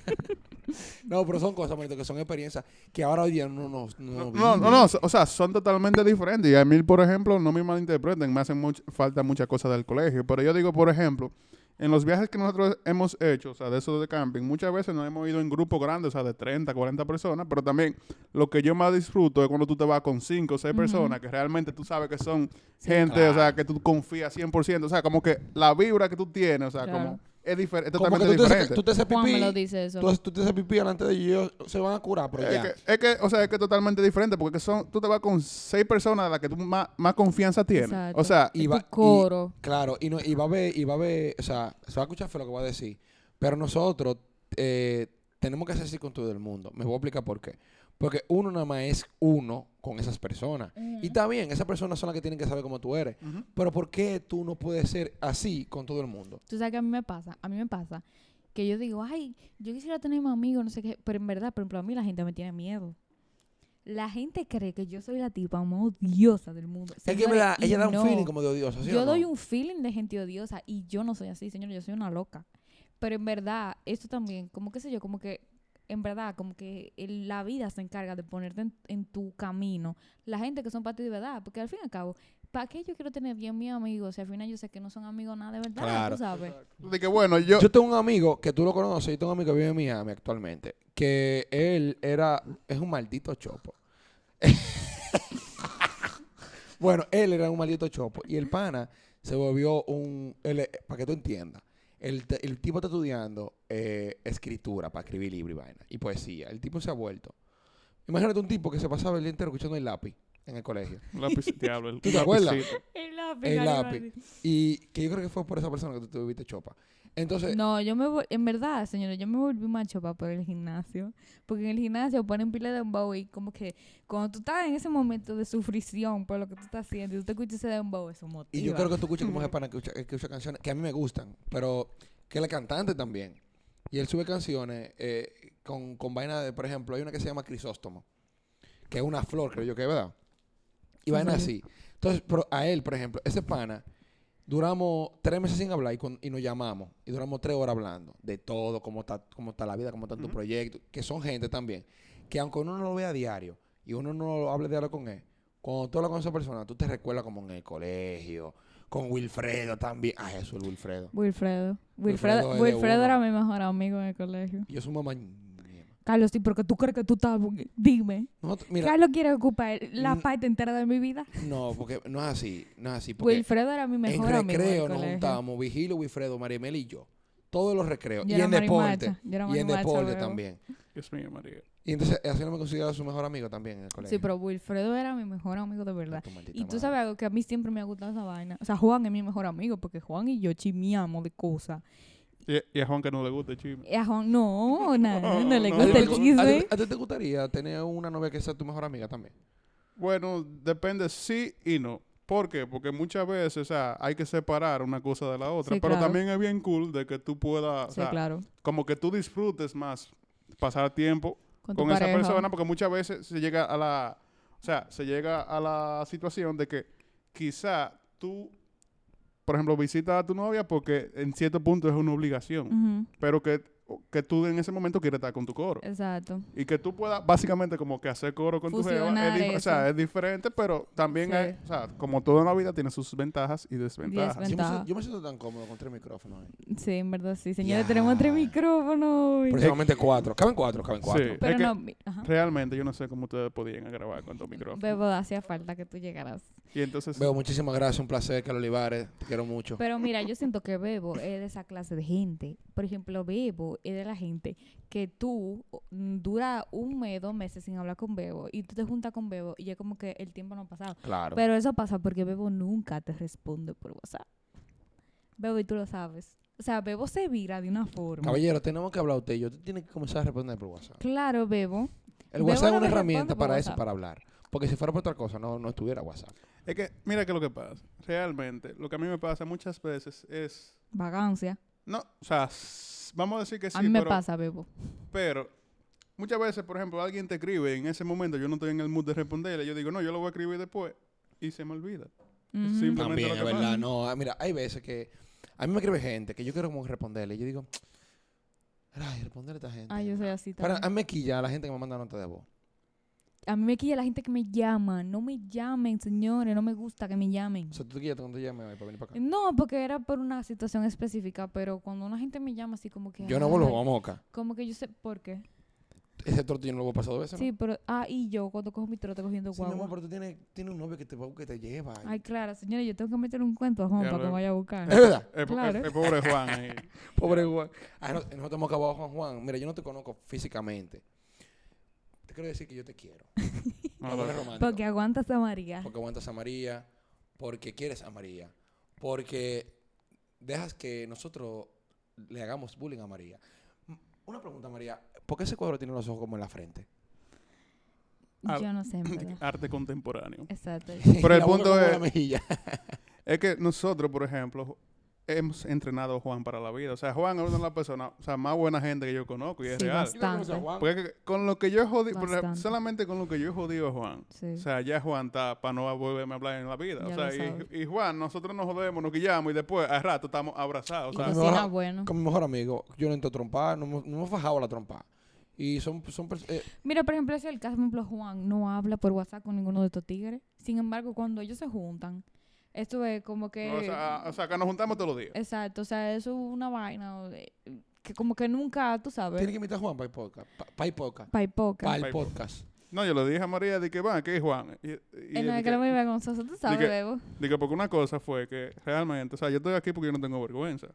no, pero son cosas, manito, que son experiencias que ahora hoy día no nos no, no, no, no, o sea, son totalmente diferentes. Y a mí, por ejemplo, no me malinterpreten, me hacen much- falta muchas cosas del colegio. Pero yo digo, por ejemplo, en los viajes que nosotros hemos hecho, o sea, de esos de camping, muchas veces nos hemos ido en grupos grandes, o sea, de 30, 40 personas. Pero también lo que yo más disfruto es cuando tú te vas con 5 o 6 Ujú. personas que realmente tú sabes que son gente, o sea, que tú confías 100%. O sea, como que la vibra que tú tienes, o sea, Claro. como es, difer- es totalmente tú diferente. tú te haces Juan me lo pipí. dice eso. Tú, tú te haces pipí delante de ellos, se van a curar, pero Es ya. que, es que, o sea, es que es totalmente diferente porque son, tú te vas con seis personas a las que tú más, más confianza tienes. Exacto. O sea, Y va- coro. Claro, y, no, y va a ver, y va a ver, o sea, se va a escuchar feo lo que voy a decir, pero nosotros eh, tenemos que hacer así con todo el mundo. Me voy a explicar por qué. Porque uno nada más es uno con esas personas. Y está bien, esas personas son las que tienen que saber cómo tú eres. Pero ¿por qué tú no puedes ser así con todo el mundo? Tú sabes que a mí me pasa, a mí me pasa que yo digo, ay, yo quisiera tener más amigos, no sé qué, pero en verdad, por ejemplo, a mí la gente me tiene miedo. La gente cree que yo soy la tipa más odiosa del mundo. es que y ella da un no. feeling como de odioso, ¿sí o Yo no? doy un feeling de gente odiosa y yo no soy así, señor, yo soy una loca. Pero en verdad, esto también, como qué sé yo, como que en verdad, como que el- la vida se encarga de ponerte en, en tu camino la gente que son para ti de verdad, porque al fin y al cabo, ¿para qué yo quiero tener 10 mil amigos si al final yo sé que no son amigos nada de verdad, Claro. tú sabes? de que bueno, yo, Yo tengo un amigo que tú lo conoces, yo tengo un amigo que vive en Miami actualmente, que él era, es un maldito chopo. bueno, él era un maldito chopo y el pana se volvió un, para que tú entiendas, el, el tipo está estudiando eh, escritura para escribir libros y vaina y poesía. El tipo se ha vuelto. Imagínate un tipo que se pasaba el día entero escuchando el lápiz en el colegio. lápiz diablo, el ¿Tú te acuerdas? El lápiz. El lápiz. Y que yo creo que fue por esa persona que tú te viviste chopa. Entonces, No, yo me en verdad, señores, yo me volví macho para por el gimnasio. Porque en el gimnasio ponen pila de dembow y como que cuando tú estás en ese momento de sufrición por lo que tú estás haciendo y tú te escuchas ese dembow, eso motiva. Y yo creo que tú escuchas como ese pana que escucha, que escucha canciones que a mí me gustan, pero que es cantante también. Y él sube canciones eh, con, con vaina de, por ejemplo, hay una que se llama Crisóstomo, que es una flor, creo yo que es, ¿verdad? Y ¿En vaina así. Entonces, pero a él, por ejemplo, ese pana, duramos tres meses sin hablar y, con- y nos llamamos. Y duramos tres horas hablando de todo, cómo está, cómo está la vida, cómo está tu Ujú. proyecto, que son gente también, que aunque uno no lo vea a diario y uno no hable diario con él, cuando tú hablas con esa persona, tú te recuerdas como en el colegio, con Wilfredo también. Ah, eso, el Wilfredo. Wilfredo. Wilfredo Wilfredo, es Wilfredo era mi mejor amigo en el colegio. Y yo soy mamá. Carlos, sí, porque tú crees que tú estás... Dime. Mira, Carlos quiere ocupar la parte entera de mi vida. no, porque no es así, no es así. Porque Wilfredo era mi en mejor amigo del recreo nos juntábamos, Vigilio, Wilfredo, Marimel y yo. Todos los recreos. Yo y en deporte. Y en marimacha, deporte también. Dios mío, María. Y entonces así no me considero su mejor amigo también en el colegio. Sí, pero Wilfredo era mi mejor amigo de verdad. Y tú madre. sabes algo que a mí siempre me ha gustado esa vaina. O sea, Juan es mi mejor amigo porque Juan y yo chimiamos de cosas. Y, y a Juan que no le gusta el chisme. Y a Juan, no, nada, no, le No, ¿A ti gusta te el chisme. ¿A ti, te gustaría tener una novia que sea tu mejor amiga también? Bueno, depende sí y no. ¿Por qué? Porque muchas veces, o sea, hay que separar una cosa de la otra. Sí, pero claro. también es bien cool de que tú puedas, o Sí, sea, claro. como que tú disfrutes más pasar tiempo Con, esa pareja. persona, porque muchas veces se llega a la, o sea, se llega a la situación de que quizá tú, por ejemplo, visitas a tu novia porque en cierto punto es una obligación, pero que, que tú en ese momento quieres estar con tu coro. Exacto. Y que tú puedas básicamente como que hacer coro con tu jeva. Fusionar Es, o sea, es diferente, pero también Sí. hay, o sea, como todo en la vida tiene sus ventajas y desventajas. Desven- Yo me, siento, yo me siento tan cómodo con tres micrófonos. ahí. Sí, en verdad sí. Señores, Ya. tenemos tres micrófonos. Próximamente cuatro. Caben cuatro, caben cuatro. Sí. Pero es que- no. Realmente yo no sé cómo ustedes podían grabar con dos micrófonos. Bebo, hacía falta que tú llegaras. Y entonces, Veo, muchísimas gracias. Un placer, Carlos Olivares. Te quiero mucho. Pero mira, yo siento que Bebo es de esa clase de gente. Por ejemplo, Bebo es de la gente que tú mm, dura un mes, dos meses sin hablar con Bebo y tú te juntas con Bebo y es como que el tiempo no ha pasado. claro. Pero eso pasa porque Bebo nunca te responde por WhatsApp. Bebo, y tú lo sabes. O sea, Bebo se vira de una forma. Caballero, tenemos que hablar usted y yo. Usted tiene que comenzar a responder por WhatsApp. Claro, Bebo. El Bebo WhatsApp es no una herramienta para eso, para hablar. Porque si fuera por otra cosa, no, no estuviera WhatsApp. es que, mira que lo que pasa. Realmente, lo que a mí me pasa muchas veces es, Vagancia. No, o sea, vamos a decir que sí, a mí me pero, pasa, Bebo. pero muchas veces, por ejemplo, alguien te escribe y en ese momento yo no estoy en el mood de responderle, yo digo, no, yo lo voy a escribir después y se me olvida. Simplemente También, es verdad. pasa. No, ah, mira, hay veces que a mí me escribe gente que yo quiero como responderle. Y yo digo, ay, responderle a esta gente. Ah, yo soy así también. a mí me quilla a la gente que me manda nota de voz. A mí me quilla la gente que me llama. No me llamen, señores. No me gusta que me llamen. O sea, tú te quillas cuando te llame hoy para venir para acá. No, porque era por una situación específica, pero cuando una gente me llama así como que... Yo no vuelvo ay, a moca. Como que yo sé por qué. Ese trote yo no lo pasar dos veces. ¿no? Sí, pero... Ah, y yo cuando cojo mi trote cogiendo Sí, mi amor, guagua. pero tú tienes, tienes un novio que te, va- que te lleva. Ay, claro, señores, yo tengo que meter un cuento a Juan Ya para que lo- vaya a buscar. Es verdad. El, Claro. el- el pobre Juan ahí. Pobre Juan. Ah, no, nosotros hemos acabado Juan Juan. Mira, yo no te conozco físicamente. Quiero decir que yo te quiero. No, no. Porque aguantas a María. Porque aguantas a María. Porque quieres a María. Porque dejas que nosotros le hagamos bullying a María. Una pregunta, María. ¿Por qué ese cuadro tiene los ojos como en la frente? Yo no sé, verdad. Arte contemporáneo. Exacto. Pero el punto es-. Es que nosotros, por ejemplo, hemos entrenado a Juan para la vida. O sea, Juan es una de las personas, o sea, más buena gente que yo conozco y es Sí, real. bastante. Porque con lo que yo he jodido, por ejemplo, Bastante. solamente con lo que yo he jodido a Juan. Sí. O sea, ya Juan está para no volverme a hablar en la vida. Ya o sea, y, y Juan, nosotros nos jodemos, nos guillamos y después al rato estamos abrazados. O sea, mejor- bueno. con mi mejor amigo, yo no entro a trompar, no, hemos- no hemos fajado la trompa. Y son, son eh, Mira, por ejemplo, ese es el caso, por ejemplo, Juan no habla por WhatsApp con ninguno de estos tigres. Sin embargo, cuando ellos se juntan, esto es como que... no, o, sea, o sea, que nos juntamos todos los días. Exacto, o sea, eso es una vaina de- que como que nunca, tú sabes, tiene que invitar a Juan para el podcast. Para el podcast. Para el podcast. No, yo le dije a María de que va, que es Juan. Y, y En él la de que lo muy vergonzoso, tú sabes, Bebo. que porque una cosa fue que realmente, o sea, yo estoy aquí porque yo no tengo vergüenza.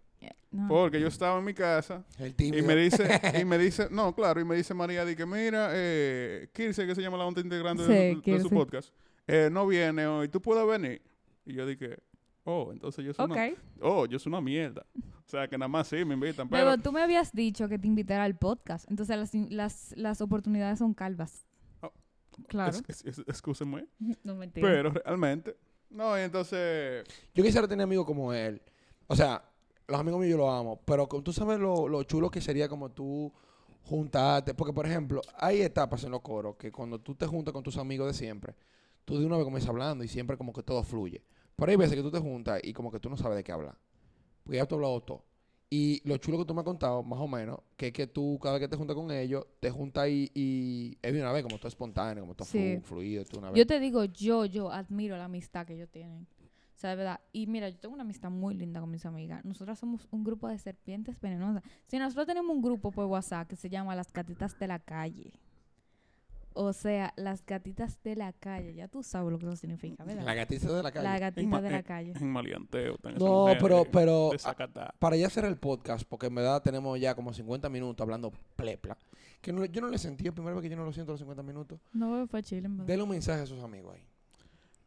No. Porque yo estaba en mi casa El y me dice, y me dice, no, claro, y me dice María de que mira, eh, Kirse, que se llama la onda integrante de, Sí, de su podcast, eh, no viene hoy, tú puedes venir. Y yo dije, oh, entonces yo soy una, oh, yo soy una mierda. O sea, que nada más sí me invitan, pero Bebo, tú me habías dicho que te invitara al podcast. Entonces las, las, las oportunidades son calvas. Oh. Claro. es, es, es- excúsenme, no mentira. pero realmente, no, y entonces, Yo quisiera tener amigos como él. O sea, los amigos míos yo los amo. Pero tú sabes lo, lo chulo que sería como tú juntarte. Porque, por ejemplo, hay etapas en los coros que cuando tú te juntas con tus amigos de siempre, tú de una vez comienzas hablando y siempre como que todo fluye. Pero hay veces que tú te juntas y como que tú no sabes de qué hablar. Porque ya tú has hablado todo. Y lo chulo que tú me has contado, más o menos, que es que tú cada vez que te juntas con ellos, te juntas y, y es de una vez, como todo espontáneo, como todo Sí. flu- fluido, tú una vez. Yo te digo, yo, yo admiro la amistad que ellos tienen. O sea, de verdad. Y mira, yo tengo una amistad muy linda con mis amigas. Nosotras somos un grupo de serpientes venenosas. Si nosotros tenemos un grupo por WhatsApp que se llama Las Gatitas de la Calle. O sea, las gatitas de la calle. Ya tú sabes lo que eso significa, ¿verdad? La gatita de la calle. La En gatita ma- de la en- calle. En maleanteo. esas No, pero- de- pero-. Para ya hacer el podcast, porque en verdad tenemos ya como 50 minutos hablando plepla. Que no- yo no le sentí, el primer vez que yo no lo siento los 50 minutos. No, fue chile, en. Denle un mensaje a sus amigos ahí.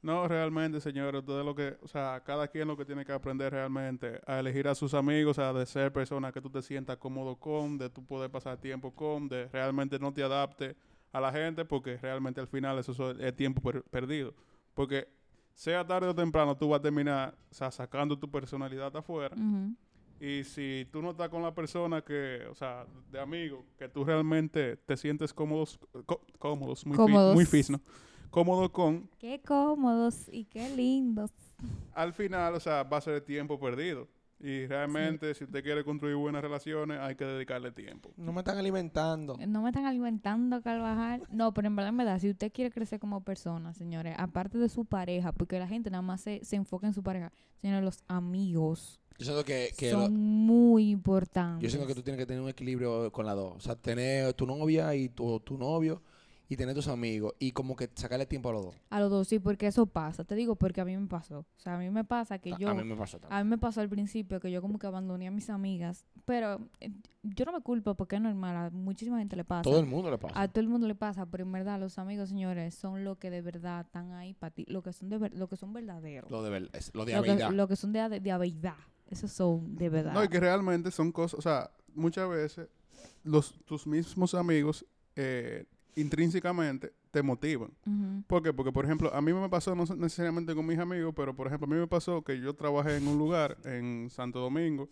No, realmente, señores, todo lo que, o sea, cada quien lo que tiene que aprender realmente a elegir a sus amigos, a de ser personas que tú te sientas cómodo con, de tú poder pasar tiempo con, de realmente no te adapte a la gente, porque realmente al final eso so- es tiempo per- perdido. Porque sea tarde o temprano, tú vas a terminar, o sea, sacando tu personalidad afuera. Y si tú no estás con la persona que, o sea, de amigo, que tú realmente te sientes cómodos, có- cómodos, muy, fi- Cómodos. muy fis, ¿no? Cómodo con, Qué cómodos y qué lindos. al final, o sea, va a ser tiempo perdido. Y realmente, si usted quiere construir buenas relaciones, hay que dedicarle tiempo. No me están alimentando. No me están alimentando, Carvajal. No, pero en verdad, en verdad, si usted quiere crecer como persona, señores, aparte de su pareja, porque la gente nada más se, se enfoca en su pareja, señores, los amigos Yo siento que, que son lo- muy importantes. yo siento que tú tienes que tener un equilibrio con las dos. O sea, tener tu novia y tu, tu novio y tener tus amigos y como que sacarle tiempo a los dos. A los dos, sí, porque eso pasa. Te digo porque a mí me pasó. O sea, a mí me pasa que A- yo... a mí me pasó también. A mí me pasó al principio que yo como que abandoné a mis amigas, pero eh, yo no me culpo porque es normal, a muchísima gente le pasa. Todo el mundo le pasa. A todo el mundo le pasa, pero en verdad los amigos, señores, son lo que de verdad están ahí para ti, lo que son de ver- lo que son verdaderos. Lo de, ver- es- lo de Lo que, habilidad. lo que son de, de, de habilidad. Esos son de verdad. No, y que realmente son cosas, o sea, muchas veces los, tus mismos amigos eh, intrínsecamente te motivan. ¿Por qué? Porque, por ejemplo, a mí me pasó, no necesariamente con mis amigos, pero, por ejemplo, a mí me pasó que yo trabajé en un lugar en Santo Domingo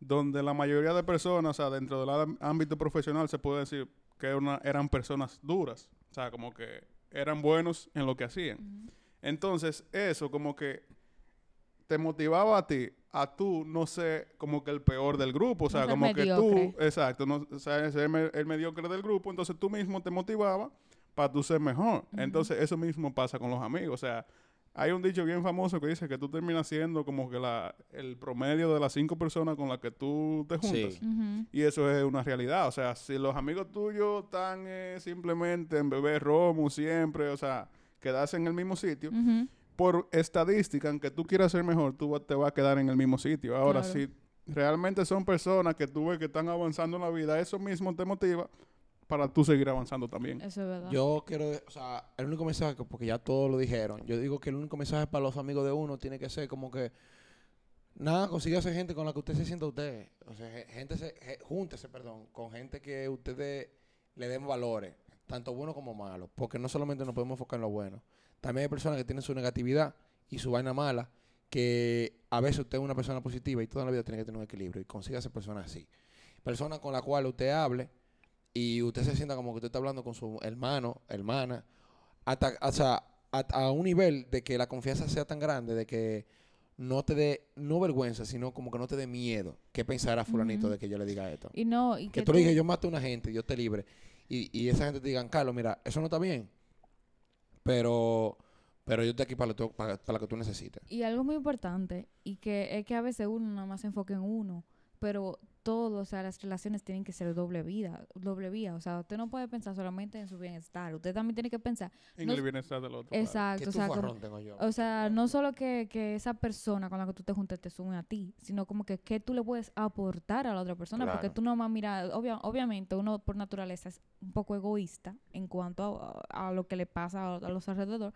donde la mayoría de personas, o sea, dentro del ámbito profesional, se puede decir que una- eran personas duras. O sea, como que eran buenos en lo que hacían. Entonces, eso como que te motivaba a ti a tú no ser como que el peor del grupo, o sea, como que tú, exacto, no, o sea, ser el mediocre del grupo, entonces tú mismo te motivaba para tú ser mejor. Entonces, eso mismo pasa con los amigos, o sea, hay un dicho bien famoso que dice que tú terminas siendo como que la, el promedio de las cinco personas con las que tú te juntas. Sí. Y eso es una realidad. O sea, si los amigos tuyos están eh, simplemente en beber romo siempre, o sea, quedarse en el mismo sitio. Por estadística, aunque tú quieras ser mejor, tú te vas a quedar en el mismo sitio. Ahora, Claro. si realmente son personas que tú ves que están avanzando en la vida, eso mismo te motiva para tú seguir avanzando también. Eso es verdad. Yo quiero, o sea, el único mensaje, que- porque ya todos lo dijeron, yo digo que el único mensaje para los amigos de uno tiene que ser como que, nada, consígase gente con la que usted se sienta usted. O sea, ge- gente se, júntese, perdón, con gente que ustedes le den valores, tanto buenos como malos, porque no solamente nos podemos enfocar en lo bueno. También hay personas que tienen su negatividad y su vaina mala, que a veces usted es una persona positiva y toda la vida tiene que tener un equilibrio y consígase personas así. Personas con las cuales usted hable y usted se sienta como que usted está hablando con su hermano, hermana, hasta, sea, a, un nivel de que la confianza sea tan grande, de que no te dé, no vergüenza, sino como que no te dé miedo. ¿Qué pensará fulanito de que yo le diga esto? y no, y que que tú le digas, yo maté a una gente, Dios te libre, y, y esa gente te digan, Carlos, mira, eso no está bien, pero, pero yo estoy aquí para lo, para, para lo que tú necesites. Y algo muy importante, y que es que a veces uno nada más se enfoca en uno, pero todo, o sea, las relaciones tienen que ser doble vida, doble vía. O sea, usted no puede pensar solamente en su bienestar, usted también tiene que pensar, En No- el bienestar del otro. exacto, ¿Qué o sea, como- tufarrón tengo yo? o sea, no solo que, que esa persona con la que tú te juntes te sume a ti, sino como que qué tú le puedes aportar a la otra persona, porque tú nomás mira, obvia- obviamente uno por naturaleza es un poco egoísta en cuanto a, a lo que le pasa a, a los alrededor,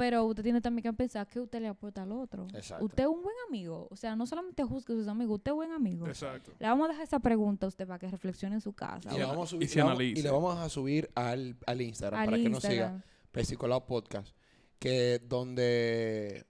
pero usted tiene también que pensar que usted le aporta al otro. Exacto. Usted es un buen amigo, o sea, no solamente juzgue a sus amigos, usted es buen amigo. Exacto. Le vamos a dejar esa pregunta a usted para que reflexione en su casa. Y le vamos a subir, Y se y le vamos- analice. y le vamos a subir al, al Instagram al para que nos siga. Pesicolado Podcast, que donde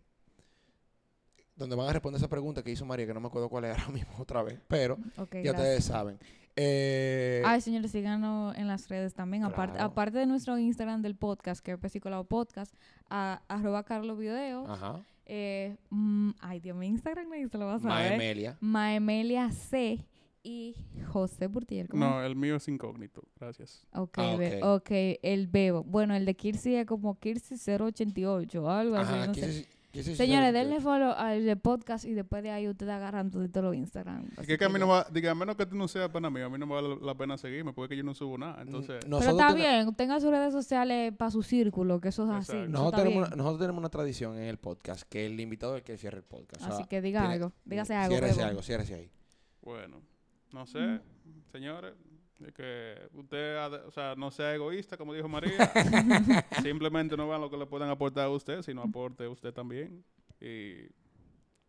donde van a responder esa pregunta que hizo María, que no me acuerdo cuál es ahora mismo otra vez, pero ya gracias. ustedes saben. Eh, Ay, señores, síganos en las redes también. Aparte, Claro. aparte de nuestro Instagram del podcast, que es Pesicolado Podcast, a, arroba Carlos Videos. ajá. Eh, mm, ay, Dios, mi Instagram nadie se lo va a saber. Emelia. Maemelia C y José Burtier. ¿cómo? No, el mío es incógnito. Gracias. Ok, Ah, ve- ok. ok, el Bebo. Bueno, el de Kirsi es como Kirsi 088 o algo así, Ajá, no aquí sé. Señores, denle follow al de podcast y después de ahí ustedes agarran todo los Instagram. Es Así que, que a mí no va, diga, a menos que tú no seas pana mío, a mí no me vale la pena seguirme porque yo no subo nada. Entonces, Nosotros Pero está bien, tenga sus redes sociales para su círculo, que eso es así. Exacto. eso Nosotros tenemos, una, nosotros tenemos una tradición en el podcast que el invitado es el que cierre el podcast. O sea, Así que diga tiene- algo, dígase algo. Ciérrese algo, ciérrese ahí. bueno, no sé, Mm. señores, es que usted, de- o sea, no sea egoísta, como dijo María. Simplemente no vean lo que le puedan aportar a usted, sino aporte usted también. Y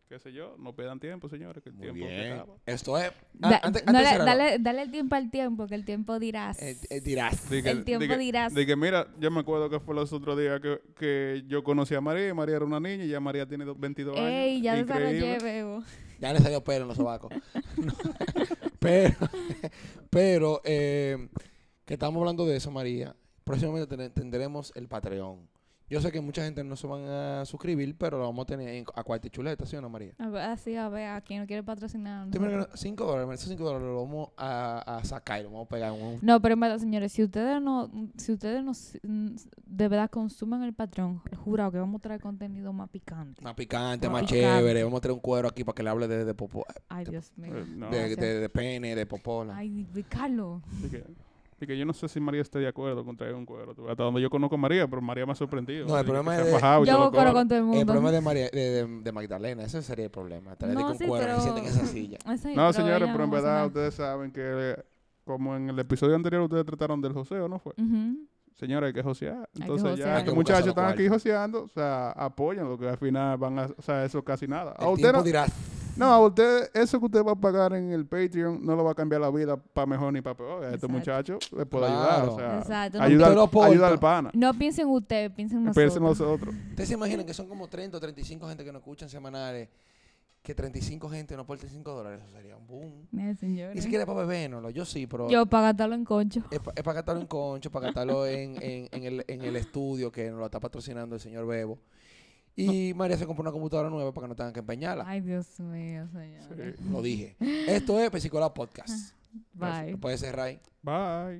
qué sé yo, no pierdan tiempo, señores, que el Muy tiempo que bien. acaba. Esto es. Da- ah, antes, no antes de le- cerrar, dale, dale el tiempo al tiempo, que el tiempo dirás. eh, eh, dirás. Di que- el tiempo di que- dirás. di que, mira, yo me acuerdo que fue los otros días que, que yo conocí a María y María era una niña y ya María tiene do- 22 años. Ey, ya Increíble. desarrollé, Bebo. Ya le salió pelo en los sobacos. Pero, pero eh, que estamos hablando de eso, María. Próximamente ten- tendremos el Patreon. Yo sé que mucha gente no se van a suscribir, pero lo vamos a tener en- a cuarta chuleta, ¿sí o no, María? A ver, así, a ver, a quien no quiere patrocinar. Tú mira que nosotros. no- cinco dólares, esos cinco dólares los vamos a, a sacar y los vamos a pegar en un... No, pero en verdad, señores, si ustedes no, si ustedes no, de verdad consumen el patrón, jurado que vamos a traer contenido más picante. Más picante, Más más picante. chévere. Vamos a tener un cuero aquí para que le hable de, de, popó- Ay, Dios mío. Eh, no. de, de- de pene, de popola. Ay, Carlos. Así que, yo no sé si María esté de acuerdo con traer un cuero. tú, Hasta donde yo conozco a María, pero María me ha sorprendido. No, el problema es de- Yo hago coro. con todo el mundo. El problema de, María, de, de- de Magdalena, ese sería el problema. Traerle No, con sí, cuero, pero- sienten en esa silla. Ese- No, pero señores, pero en verdad ustedes saben que, como en el episodio anterior ustedes trataron del joseo, ¿no fue? Ujú. Señores, hay que josear. Entonces josear. ya Hay que que buscarse muchachos los están aquí joseando, o sea, apoyan lo que al final van a, o sea, eso casi nada. A El usted no, dirá, no, a usted, eso que usted va a pagar en el Patreon no lo va a cambiar la vida para mejor ni para peor. A este muchacho le puede Claro. ayudar, o sea, Exacto, no- ayuda, al- ayuda pana. No piensen ustedes, piensen nosotros. Piensen nosotros. Ustedes se imaginan que son como 30 o 35 gente que nos escuchan semanales, que 35 gente nos aporten 5 dólares, eso sería un boom. Ni siquiera para bebernoslo, yo sí, pero Yo para gastarlo en concho. es, para gastarlo en concho, para gastarlo en, en, en el, en el estudio que nos lo está patrocinando el señor Bebo. Y María se compró una computadora nueva para que no tengan que empeñarla. Ay, Dios mío, señores. Sí. Lo dije. Esto es Pesicola Podcast. Bye. Lo puedes cerrar ahí. Bye.